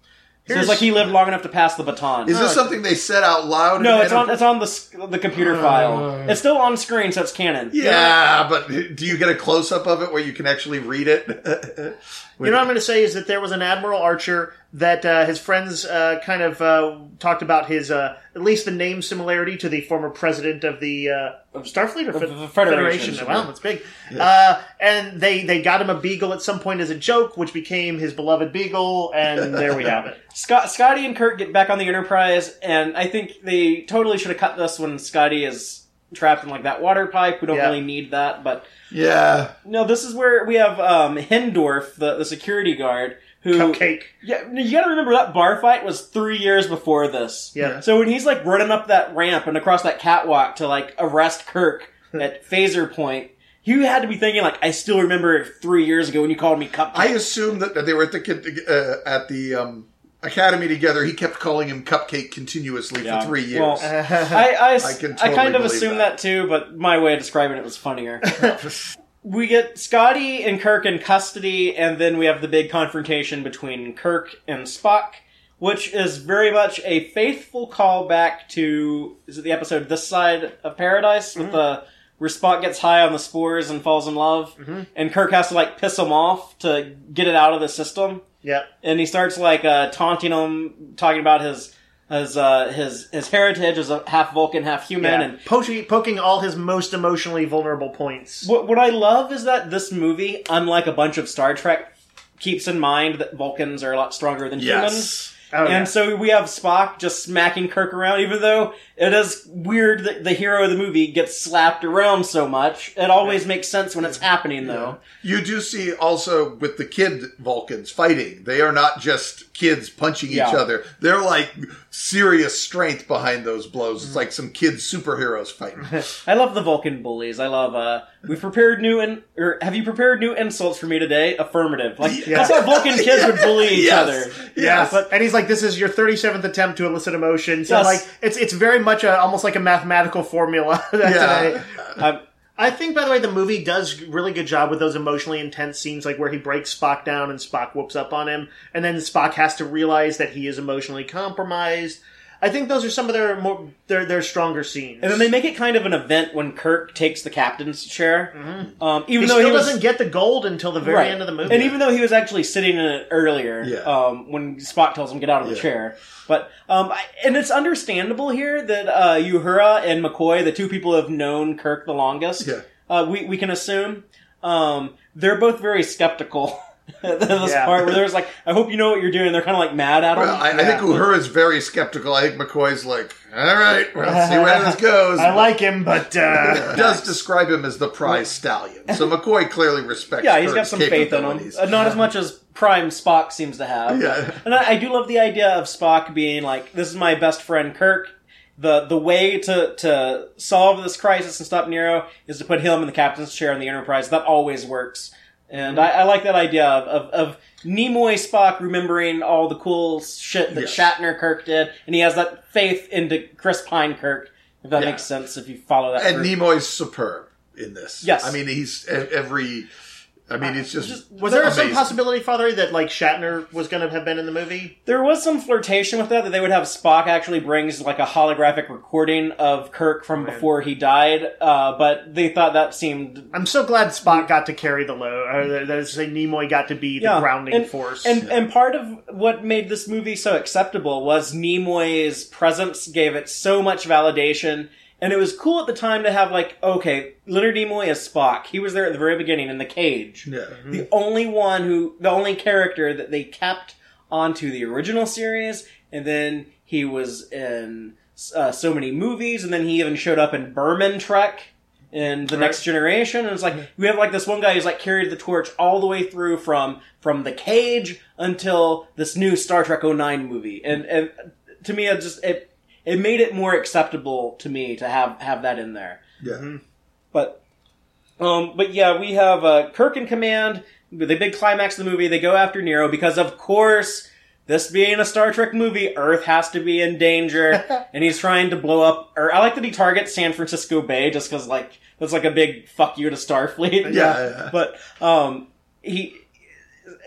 So Here's- it's like he lived long enough to pass the baton. Is this something they said out loud? no, it's on it's on the the computer file. It's still on screen, so it's canon. Yeah, but do you get a close up of it where you can actually read it? You know what I'm going to say is that there was an Admiral Archer that uh, his friends uh, kind of uh, talked about his uh, at least the name similarity to the former president of the uh, of Starfleet or Of Fe- the Federation, Wow, that's big. Uh, and they they got him a beagle at some point as a joke, which became his beloved beagle, and there we have it. Scott, Scotty and Kirk get back on the Enterprise, and I think they totally should have cut this when Scotty is trapped in like that water pipe. We don't Yeah. really need that, but yeah. no, this is where we have um, Hendorff, the, the security guard, who Cupcake. Yeah, you got to remember that bar fight was three years before this. Yeah. So when he's like running up that ramp and across that catwalk to like arrest Kirk at phaser point, you had to be thinking like, I still remember three years ago when you called me cupcake. I assume that they were at the uh, at the um, academy together, he kept calling him Cupcake continuously Yeah. for three years. Well, I, I, s- I can I totally kind of believe assumed that. that. too, but my way of describing it was funnier. we get Scotty and Kirk in custody, and then we have the big confrontation between Kirk and Spock, which is very much a faithful callback to is it the episode "This Side of Paradise" with mm-hmm. the where Spock gets high on the spores and falls in love, mm-hmm. and Kirk has to like piss him off to get it out of the system Yep. and he starts like uh, taunting him, talking about his his uh, his his heritage as a half Vulcan, half human. Yeah. And poking, poking all his most emotionally vulnerable points. what what I love is that this movie, unlike a bunch of Star Trek, keeps in mind that Vulcans are a lot stronger than humans. yes. Oh, yeah. And so we have Spock just smacking Kirk around, even though it is weird that the hero of the movie gets slapped around so much. It always makes sense when it's happening, though. You do see also with the kid Vulcans fighting, they are not just kids punching each other. They're like serious strength behind those blows. It's like some kids superheroes fighting. I love the Vulcan bullies. I love. uh We've prepared new in, or have you prepared new insults for me today? Affirmative. Like Yeah. that's how Vulcan kids would bully each Yes. other. Yes. But and he's like, "This is your 37th attempt to elicit emotion." So Yes. like, it's it's very much a, almost like a mathematical formula. Yeah. Um, I think, by the way, the movie does really good job with those emotionally intense scenes, like where he breaks Spock down and Spock whoops up on him, and then Spock has to realize that he is emotionally compromised. I think those are some of their more their their stronger scenes. and then they make it kind of an event when Kirk takes the captain's chair. Um, even he though still he was, doesn't get the gold until the very right. end of the movie. and even though he was actually sitting in it earlier, Yeah. um, when Spock tells him get out of the Yeah. chair. But um, I, and it's understandable here that uh, Uhura and McCoy, the two people who have known Kirk the longest, Yeah. uh, we we can assume um, they're both very skeptical. at this Yeah. part where there's like, I hope you know what you're doing. They're kind of like mad at him. Well, I, I think Uhura is very skeptical. I think McCoy's like, all right, we'll see where this goes. I like him, but He uh, does describe him as the prize stallion. So McCoy clearly respects. yeah, he's got some faith in him. Uh, not as much as Prime Spock seems to have. Yeah. And I, I do love the idea of Spock being like, "This is my best friend Kirk." The the way to to solve this crisis and stop Nero is to put him in the captain's chair in the Enterprise. That always works, and I, I like that idea of, of of Nimoy Spock remembering all the cool shit that Yes. Shatner Kirk did, and he has that faith into Chris Pine Kirk. If that Yeah. makes sense, if you follow that. And through. Nimoy's superb in this. Yes. I mean he's every. I mean it's just. just- was there some possibility, Father, that like Shatner was going to have been in the movie? There was some flirtation with that that they would have Spock actually brings like a holographic recording of Kirk from Right. before he died, uh, but they thought that seemed I'm so glad Spock got to carry the load. Uh, that that is, to say Nimoy got to be the Yeah, grounding and, force. And and part of what made this movie so acceptable was Nimoy's presence gave it so much validation. And it was cool at the time to have like, okay, Leonard Nimoy is Spock. He was there at the very beginning in the cage. Yeah. the only one who the only character that they kept onto the original series and then he was in uh, so many movies and then he even showed up in Berman Trek in the Right. next generation and it's like we have like this one guy who's like carried the torch all the way through from from the cage until this new Star Trek 09 movie and and to me it just it it made it more acceptable to me to have have that in there Yeah. but, um, but yeah, we have uh, Kirk in command. The big climax of the movie, they go after Nero because, of course, this being a Star Trek movie, Earth has to be in danger, and he's trying to blow up. Or I like that he targets San Francisco Bay just because, like, that's like a big fuck you to Starfleet. Yeah, yeah. But um, he.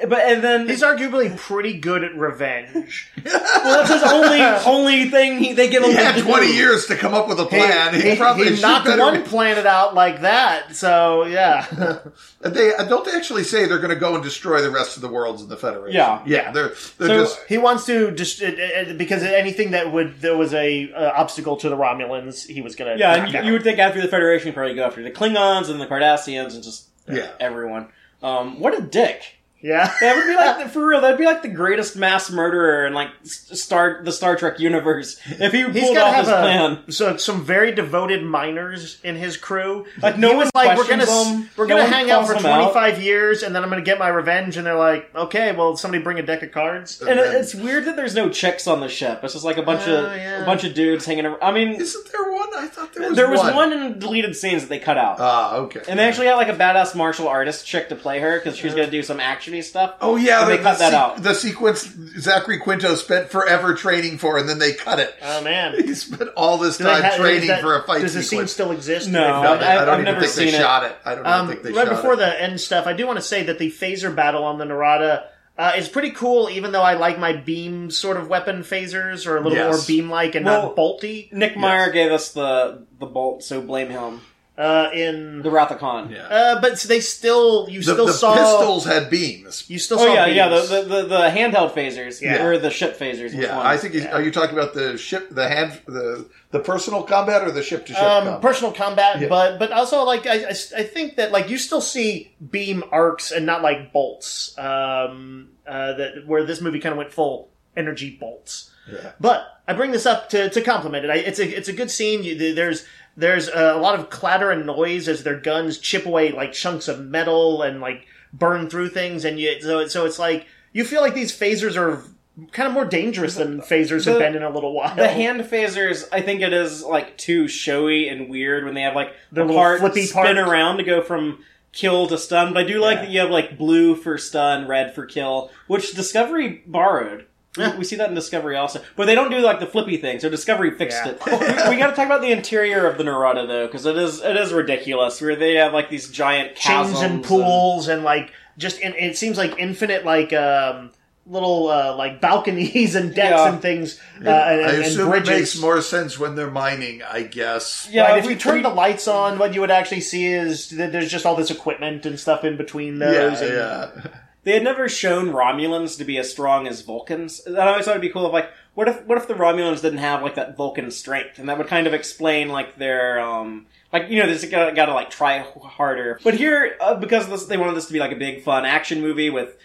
But and then He's arguably pretty good at revenge. well, that's his only only thing he, they give him. He had 20 do. years to come up with a plan. He, he, probably he should knocked better- one planet out like that. So yeah, They don't they actually say they're going to go and destroy the rest of the worlds in the Federation. Yeah. yeah. They're they're So- just he wants to just uh, uh, because anything that would there was a uh, obstacle to the Romulans, he was gonna. Yeah, and you, you would think after the Federation, you'd probably go after the Klingons and the Cardassians and just Yeah. everyone. Um, what a dick! Yeah. That would be like for real. That'd be like the greatest mass murderer in like Star the Star Trek universe if he He's pulled off to his have plan. so some very devoted miners in his crew. Like no he one was like, we're gonna them. we're No gonna hang out for 25 years, and then I'm gonna get my revenge. And they're like, okay, well, somebody bring a deck of cards. And it- it's weird that there's no chicks on the ship. It's just like a bunch Oh, of yeah. a bunch of dudes hanging. around. I mean, Isn't there one? I thought there was there was one. one in deleted scenes that they cut out. Ah, okay. And they actually had like a badass martial artist chick to play her because she was going to do some action actiony stuff. Oh yeah, the, they cut the that se- out. The sequence Zachary Quinto spent forever training for, and then they cut it. Oh man. He spent all this Do time ha- training that- for a fight Does the scene still exist? No, no, film? I- I don't I've even think they it. shot it. I don't even Um, think they right shot before it. the end stuff, I do want to say that the phaser battle on the Narada uh, is pretty cool. Even though I like my beam sort of weapon phasers, or a little Yes. more beam-like and Well, not bolty. Nick Meyer gave us the the bolt, so blame him. Uh, in The Wrath of Khan. Yeah. uh, but they still, you the still the saw pistols had beams. You still Oh saw yeah, yeah, the, beams. the the the handheld phasers, Yeah. or the ship phasers. which Yeah, ones? I think. He's, Yeah. Are you talking about the ship, the hand, the the personal combat, or the ship to ship um, combat? personal combat, Yeah. but but also like I, I, I think that like you still see beam arcs and not like bolts. Um, uh, that where this movie kind of went full energy bolts. Yeah. But I bring this up to, to compliment it. I, it's a it's a good scene. You, there's there's a lot of clatter and noise as their guns chip away like chunks of metal and like burn through things, and you so so it's like you feel like these phasers are kind of more dangerous than phasers have been in a little while. the hand phasers. I think it is like too showy and weird when they have like The the little part flippy spin part. around to go from kill to stun. But I do like Yeah. that you have like blue for stun, red for kill, which Discovery borrowed. We- Yeah. We see that in Discovery also, but they don't do like the flippy thing. So Discovery fixed Yeah. it. we, we got to talk about the interior of the Narada though, because it is it is ridiculous. Where they have like these giant chasms chains and pools and, like just in, it seems like infinite like um little uh, like balconies and decks Yeah. and things uh, and, I and assume bridges. it makes more sense when they're mining. I guess. Yeah, Right, if we- you turn we- the lights on, what you would actually see is that there's just all this equipment and stuff in between Yeah, those. and, yeah. They had never shown Romulans to be as strong as Vulcans. And I always thought it'd be cool if like what if what if the Romulans didn't have like that Vulcan strength, and that would kind of explain like their um like you know they just gotta, gotta like try harder. But here uh, because this, they wanted this to be like a big fun action movie with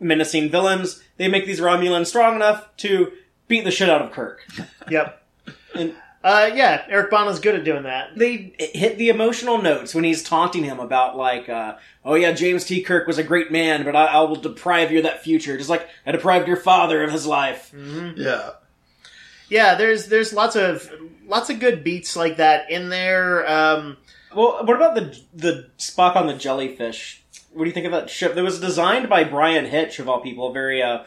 menacing villains, they make these Romulans strong enough to beat the shit out of Kirk. Yep. And- uh, yeah, Eric Bana's good at doing that. they hit the emotional notes when he's taunting him about like, uh, oh yeah, James T. Kirk was a great man, but I, I will deprive you of that future, just like I deprived your father of his life. Yeah. Yeah, there's there's lots of lots of good beats like that in there. Um, Well, what about the the Spock on the jellyfish? What do you think of that ship? That was designed by Bryan Hitch of all people. Very, uh,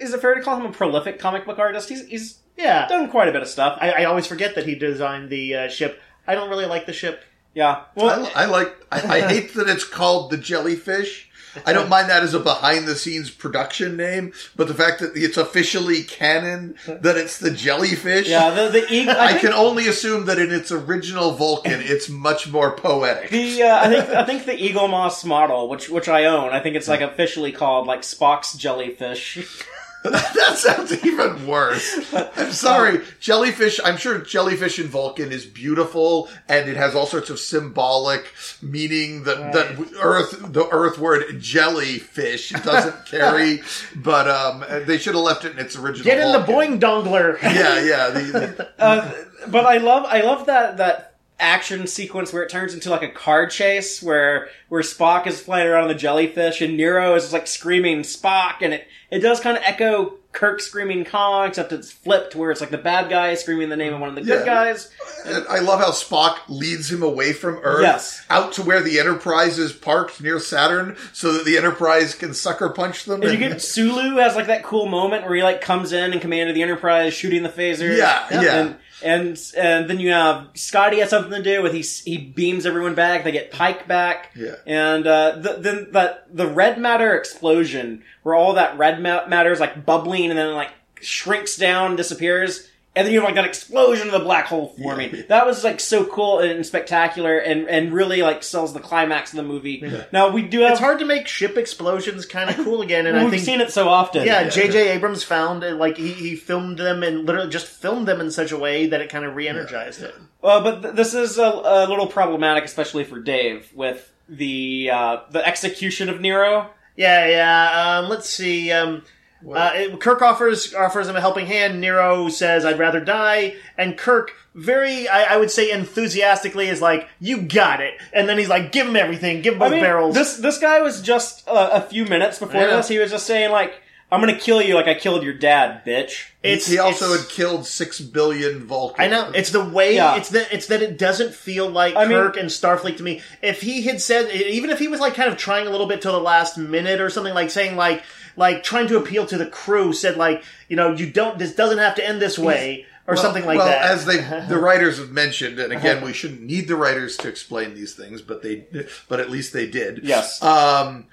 is it fair to call him a prolific comic book artist? He's he's yeah, done quite a bit of stuff. I, I always forget that he designed the uh, ship. I don't really like the ship. Yeah. Well, I, I like. I, I hate that it's called the jellyfish. I don't mind that as a behind the scenes production name, but the fact that it's officially canon that it's the jellyfish. yeah. The the eagle. I, I think can only assume that in its original Vulcan, it's much more poetic. The uh, I think I think the Eaglemoss model, which which I own, I think it's like officially called like Spock's jellyfish. that sounds even worse. I'm sorry. Jellyfish, I'm sure jellyfish in Vulcan is beautiful and it has all sorts of symbolic meaning that, that earth, the earth word jellyfish doesn't carry, but, um, they should have left it in its original Get in the boing dongler. Yeah, yeah. The, the, Uh, but I love I love that that action sequence where it turns into like a car chase where where Spock is flying around on the jellyfish and Nero is like screaming Spock and it it does kind of echo Kirk screaming Khan except it's flipped where it's like the bad guy screaming the name of one of the good guys. and I love how Spock leads him away from Earth Yes. out to where the Enterprise is parked near Saturn so that the Enterprise can sucker punch them. And you get Sulu has like that cool moment where he like comes in and command of the Enterprise shooting the phasers. Yeah, yeah. And, and and then you have Scotty has something to do with he he beams everyone back. They get Pike back. Yeah. And uh, the, then that the red matter explosion where all that red ma- matter is like bubbling and then like shrinks down, disappears. And then you have like that explosion of the black hole forming. Yeah. That was like so cool and spectacular, and, and really like sells the climax of the movie. Now we do have It's hard to make ship explosions kind of cool again, and I we've think seen it so often. Yeah, J.J. Abrams found it, like he, he filmed them and literally just filmed them in such a way that it kind of re-energized it. Well, but th- this is a, a little problematic, especially for Dave, with the uh, the execution of Nero. Yeah, yeah. Um, let's see. Um, uh, it- Kirk offers offers him a helping hand. Nero says, "I'd rather die," and Kirk, very, I, I would say, enthusiastically, is like, "You got it." And then he's like, "Give him everything. Give him both I mean, barrels." this this guy was just uh, a few minutes before Yeah. this. He was just saying like, I'm gonna kill you like I killed your dad, bitch. It's he also it's- had killed six billion Vulcans. I know it's the way Yeah. it's that it's that it doesn't feel like I mean- Kirk and Starfleet to me. If he had said, even if he was like kind of trying a little bit till the last minute or something, like saying like like trying to appeal to the crew, said like you know you don't this doesn't have to end this way or Well- something like that. well, that. as they the writers have mentioned, and again, we shouldn't need the writers to explain these things, but they, but at least they did. Yes. Um,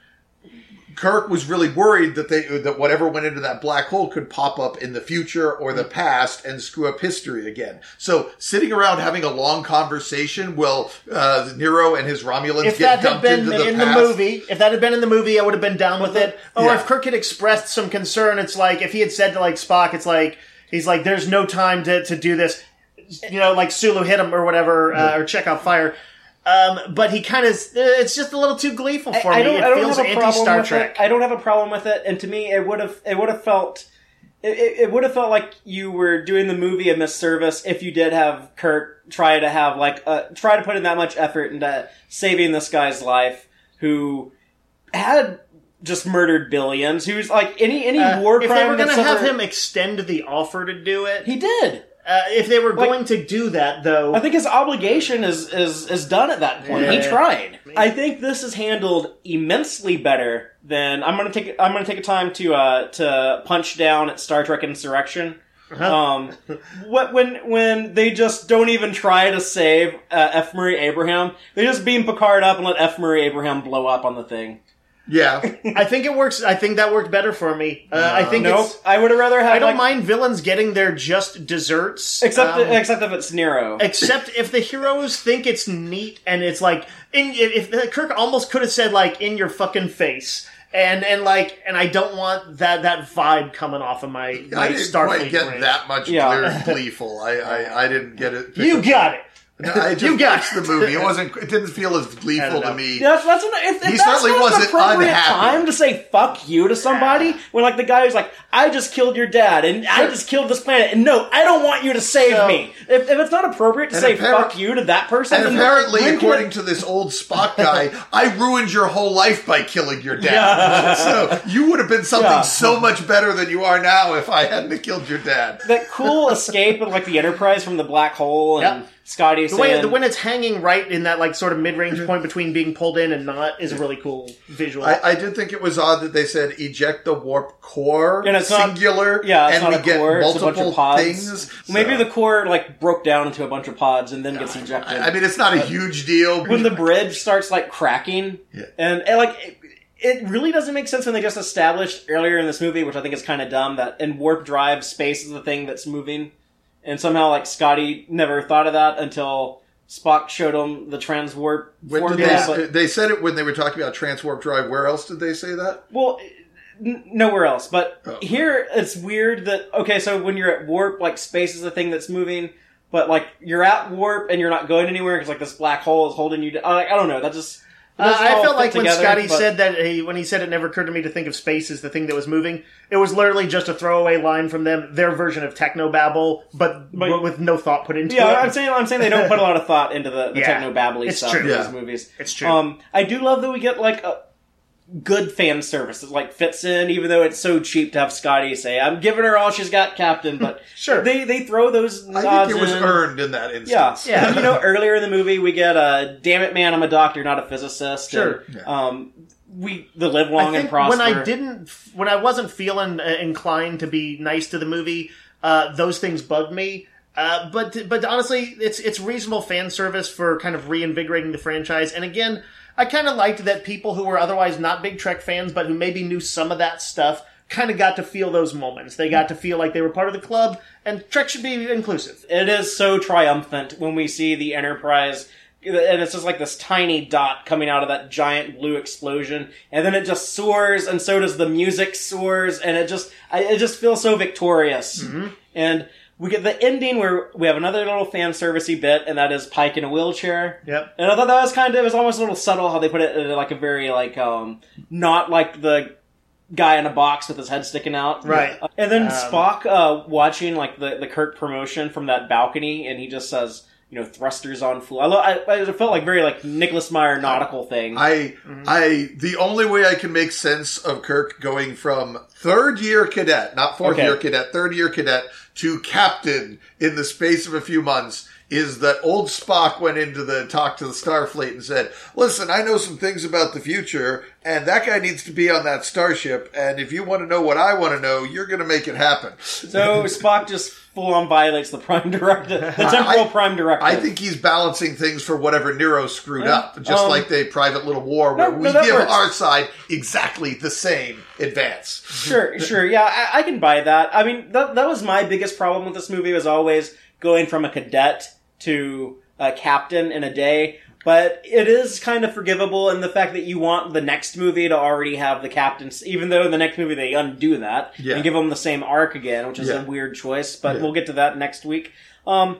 Kirk was really worried that they that whatever went into that black hole could pop up in the future or the past and screw up history again. So sitting around having a long conversation, well, uh, Nero and his Romulans if get that had dumped been into the in the movie, if that had been in the movie, I would have been down with it. Or Yeah. if Kirk had expressed some concern, it's like if he had said to like Spock, it's like he's like, "There's no time to to do this," you know, like Sulu hit him or whatever, uh, or check out fire. Um, but he kind of, it's just a little too gleeful for I me. don't, it I don't feels have a anti problem Star with Trek. it. I don't have a problem with it, and to me, it would have it would have felt it, it, would have felt like you were doing the movie a misservice if you did have Kirk try to have like uh, try to put in that much effort into saving this guy's life, who had just murdered billions. Who's like any any Uh, war if crime they were going to have ever- him extend the offer to do it, he did. Uh, if they were Like- going to do that, though, I think his obligation is is is done at that point. He Yeah. tried. I think this is handled immensely better than I'm gonna take. I'm gonna take a time to uh to punch down at Star Trek Insurrection. Uh-huh. Um, what when when they just don't even try to save uh, F. Murray Abraham, they just beam Picard up and let F. Murray Abraham blow up on the thing. Yeah, I think it works. I think that worked better for me. Uh, I think Nope, it's. I would have rather had. I don't like, mind villains getting their just desserts, except um, except if it's Nero. except if the heroes think it's neat and it's like in if, if Kirk almost could have said like in your fucking face. And and like and I don't want that that vibe coming off of my, I didn't Starfleet quite get brain. that much Yeah. clear gleeful. I, I I didn't get it. You got it. No, I just You got watched the movie. It wasn't. It didn't feel as gleeful to know. me. That's that's an, if, if He that's certainly not wasn't an appropriate unhappy. time to say "fuck you" to somebody when like the guy who's like, "I just killed your dad and I just killed this planet," and no, I don't want you to save So- me. If, if it's not appropriate to say appar- "fuck you" to that person, And then apparently, when according it- to this old Spock guy, I ruined your whole life by killing your dad. Yeah. So you would have been something Yeah. so much better than you are now if I hadn't killed your dad. that cool escape of like the Enterprise from the black hole and Yep. Scotty The way the when it's hanging right in that like sort of mid range mhm. point between being pulled in and not is a really cool visual. I, I did think it was odd that they said eject the warp core, And it's not- singular, yeah, it's and not we a get core, it's a multiple bunch of pods. things. Maybe the core like broke down into a bunch of pods and then gets ejected. I, I mean, it's not a huge deal. when the bridge starts like cracking Yeah. and, and, like it, it really doesn't make sense when they just established earlier in this movie which i think is kind of dumb that in warp drive space is the thing that's moving and somehow like scotty never thought of that until spock showed him the transwarp when did formula they, they said it when they were talking about transwarp drive. Where else did they say that? well n- nowhere else but Oh. here it's weird that okay so when you're at warp like space is the thing that's moving but like you're at warp and you're not going anywhere because like this black hole is holding you down. Like, I don't know. That just Uh, I felt fit like when Scotty but- said that he, when he said it never occurred to me to think of space as the thing that was moving. It was literally just a throwaway line from them, their version of technobabble, but, But- but with no thought put into it. Yeah. I'm saying I'm saying they don't put a lot of thought into the, the Yeah, techno babbly it's stuff true. in Yeah. these movies. It's true. Um, I do love that we get like a good fan service that like fits in, even though it's so cheap to have Scotty say, "I'm giving her all she's got, Captain." But Sure. they they throw those I nods think it was in. earned in that Yeah, instance. Yeah. And, you know, earlier in the movie we get uh, "Damn it, man, I'm a doctor, not a physicist." Sure. And, Yeah. Um, we the live long I and prosper. when I didn't, when I wasn't feeling uh, inclined to be nice to the movie, uh, those things bugged me. Uh, but but honestly, it's it's reasonable fan service for kind of reinvigorating the franchise. And again, I kind of liked that people who were otherwise not big Trek fans, but who maybe knew some of that stuff, kind of got to feel those moments. They got to feel like they were part of the club, and Trek should be inclusive. it is so triumphant when we see the Enterprise, and it's just like this tiny dot coming out of that giant blue explosion, and then it just soars, and so does the music soars, and it just, it just feels so victorious. Mm-hmm. And we get the ending where we have another little fan servicey bit, and that is Pike in a wheelchair. Yep. And I thought that was kind of, it was almost a little subtle how they put it in like a very like, um, not like the guy in a box with his head sticking out. Right. And then Um, Spock uh, watching like the, the Kirk promotion from that balcony, and he just says, you know thrusters on full. I, lo- I, I felt like very like Nicholas Meyer nautical thing. I mm-hmm. I the only way I can make sense of Kirk going from third year cadet, not fourth Okay. year cadet, third year cadet to captain in the space of a few months is that old Spock went into the talk to the Starfleet and said, "Listen, I know some things about the future, and that guy needs to be on that starship. And if you want to know what I want to know, you're going to make it happen." so Spock just full on violates the prime directive, the temporal I- prime directive. I think he's balancing things for whatever Nero screwed up, just um, like the private little war where No, we no, give works. our side exactly the same advance. Sure, sure, yeah, I, I can buy that. I mean, that that was my biggest problem with this movie was always going from a cadet to a captain in a day. But it is kind of forgivable in the fact that you want the next movie to already have the captains, even though in the next movie they undo that Yeah. and give them the same arc again, which is Yeah. a weird choice. But Yeah. we'll get to that next week. Um,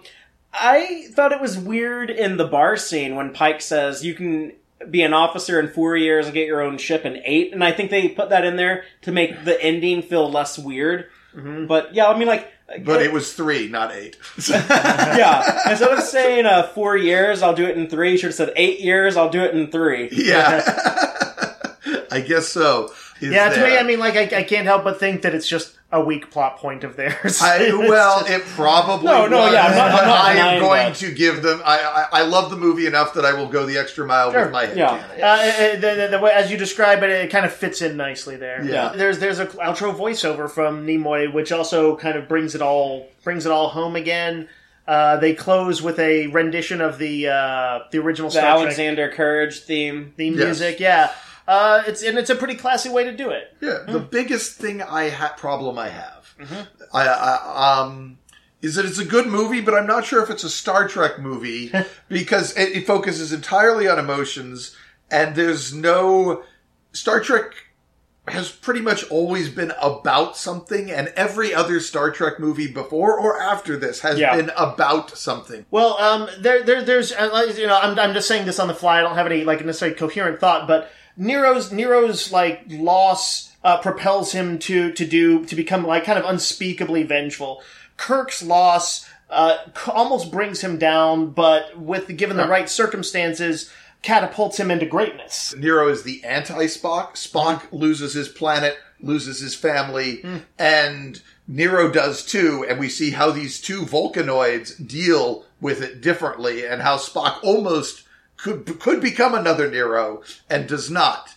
I thought it was weird in the bar scene when Pike says you can be an officer in four years and get your own ship in eight, and I think they put that in there to make the ending feel less weird. But yeah, I mean, like, But it was three, not eight. yeah, instead of saying uh, four years, I'll do it in three. You should have said eight years, I'll do it in three. yeah. I guess so. Is Yeah, to me. I mean, like, I, I can't help but think that it's just a weak plot point of theirs. I, well, just- it probably No, no, was, yeah, I'm not- I'm not I am going that. to give them. I, I I love the movie enough that I will go the extra mile Sure, with my head. yeah. Uh, uh, the, the, the way, as you describe it, it kind of fits in nicely there. Yeah. There's there's a outro voiceover from Nimoy, which also kind of brings it all brings it all home again. Uh, they close with a rendition of the uh, the original The Star Trek Alexander Courage theme. theme Yes. music. Yeah, uh, it's and it's a pretty classy way to do it. Yeah, the biggest thing I ha- problem I have, Mm-hmm. I, I um, is that it's a good movie, but I'm not sure if it's a Star Trek movie because it, it focuses entirely on emotions, and there's no Star Trek has pretty much always been about something, and every other Star Trek movie before or after this has Yeah. been about something. Well, um, there, there, there's, uh, like, you know, I'm, I'm just saying this on the fly. I don't have any like necessarily coherent thought, but Nero's Nero's like loss uh, propels him to to do to become like kind of unspeakably vengeful. Kirk's loss uh, almost brings him down, but with given the right circumstances, catapults him into greatness. Nero is the anti Spock. Spock loses his planet, loses his family, Hmm. and Nero does too. And we see how these two Vulcanoids deal with it differently, and how Spock almost could could become another Nero and does not.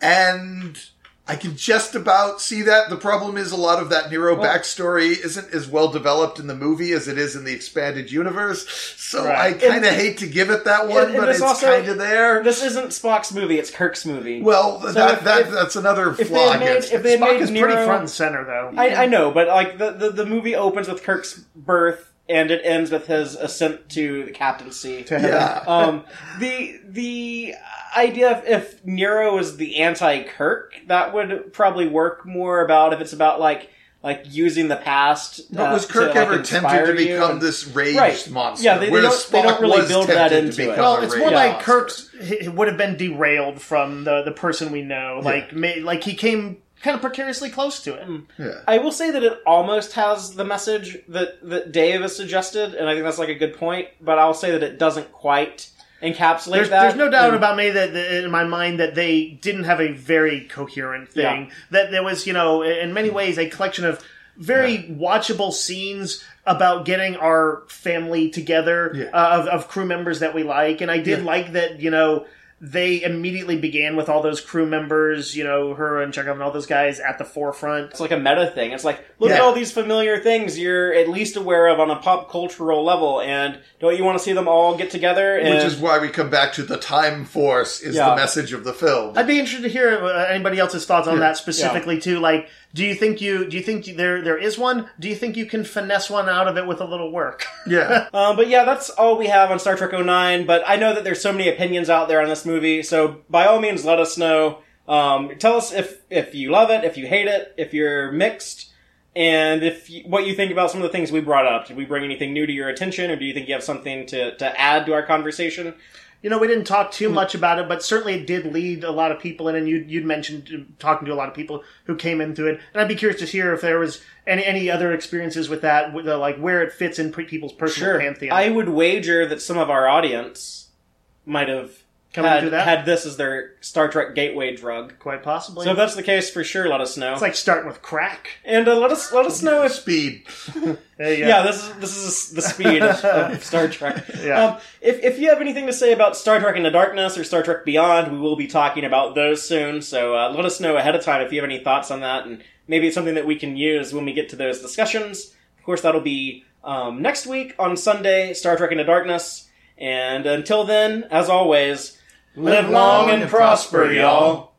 And I can just about see that. The problem is a lot of that Nero backstory isn't as well developed in the movie as it is in the expanded universe. So Right. I kind of hate to give it that one, and but it's it's kind of there. This isn't Spock's movie; it's Kirk's movie. Well, that, if- that if- that's another if they flaw made- against if it. they had Spock made is pretty front and center, though. I, I know, but like the, the the movie opens with Kirk's birth and it ends with his ascent to the captaincy. yeah, um, the the idea of if Nero is the anti-Kirk, that would probably work more about if it's about like like using the past. but uh, was Kirk to, ever inspire tempted to become and- this raged Right. monster? Yeah, they- they don't- they don't really build that into to it. Well, it's more like monster. Kirk's he would have been derailed from the the person we know. Like, ma- like he came kind of precariously close to it. Yeah. I will say that it almost has the message that that Dave has suggested, and I think that's like a good point. But I'll say that it doesn't quite encapsulate There's, that. there's no doubt And- about me that, that in my mind that they didn't have a very coherent thing. That there was, you know, in many ways a collection of very watchable scenes about getting our family together Yeah. uh, of, of crew members that we like, and I did Yeah. like that. You know. They immediately began with all those crew members, you know, her and Chekov and all those guys at the forefront. It's like a meta thing. It's like, look at all these familiar things you're at least aware of on a pop cultural level, and don't you want to see them all get together? And, Which is why we come back to the time force is Yeah. the message of the film. I'd be interested to hear uh, anybody else's thoughts on Yeah. that specifically too. Like, do you think you do you think there there is one? Do you think you can finesse one out of it with a little work? yeah. Um, but yeah, that's all we have on Star Trek 09. But I know that there's so many opinions out there on this movie, so by all means, let us know. Um, tell us if if you love it, if you hate it, if you're mixed, and if you, what you think about some of the things we brought up. Did we bring anything new to your attention, or do you think you have something to to add to our conversation? You know, we didn't talk too much about it, but certainly it did lead a lot of people in, and you you'd mentioned uh, talking to a lot of people who came into it, and I'd be curious to hear if there was any any other experiences with that, with the, like where it fits in people's personal Sure. pantheon. I would wager that some of our audience might have Come had, into that? had this as their Star Trek gateway drug. Quite possibly. So if that's the case, for sure, let us know. it's like starting with crack. and uh, let us let us know if Speed. There you go. yeah, this is this is the speed of, of Star Trek. Yeah. Um, if if you have anything to say about Star Trek Into Darkness or Star Trek Beyond, we will be talking about those soon. So uh, let us know ahead of time if you have any thoughts on that, and maybe it's something that we can use when we get to those discussions. Of course, that'll be um, next week on Sunday, Star Trek Into Darkness. And until then, as always, live long and prosper, y'all.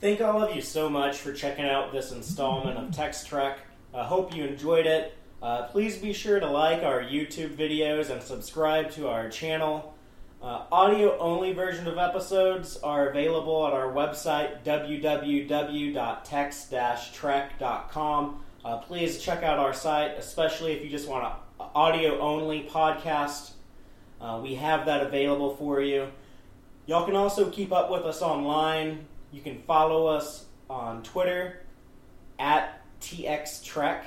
Thank all of you so much for checking out this installment of Text Trek. I hope you enjoyed it. Uh, please be sure to like our YouTube videos and subscribe to our channel. Uh, audio only version of episodes are available at our website www.text-trek.com. Uh, please check out our site, especially if you just want an audio only podcast. Uh, we have that available for you. Y'all can also keep up with us online. You can follow us on Twitter at TXTrek,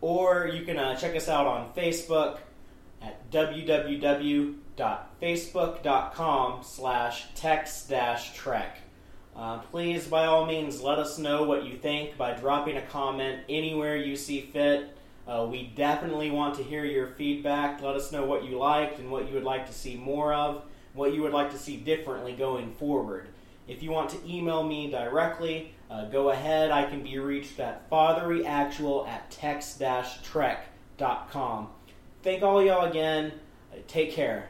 or you can uh, check us out on Facebook at www.facebook.com slash text-trek. Uh, please, by all means, let us know what you think by dropping a comment anywhere you see fit. Uh, we definitely want to hear your feedback. Let us know what you liked and what you would like to see more of, what you would like to see differently going forward. If you want to email me directly, uh, go ahead. I can be reached at fatherlyactual at text-trek.com. Thank all y'all again. Uh, Take care.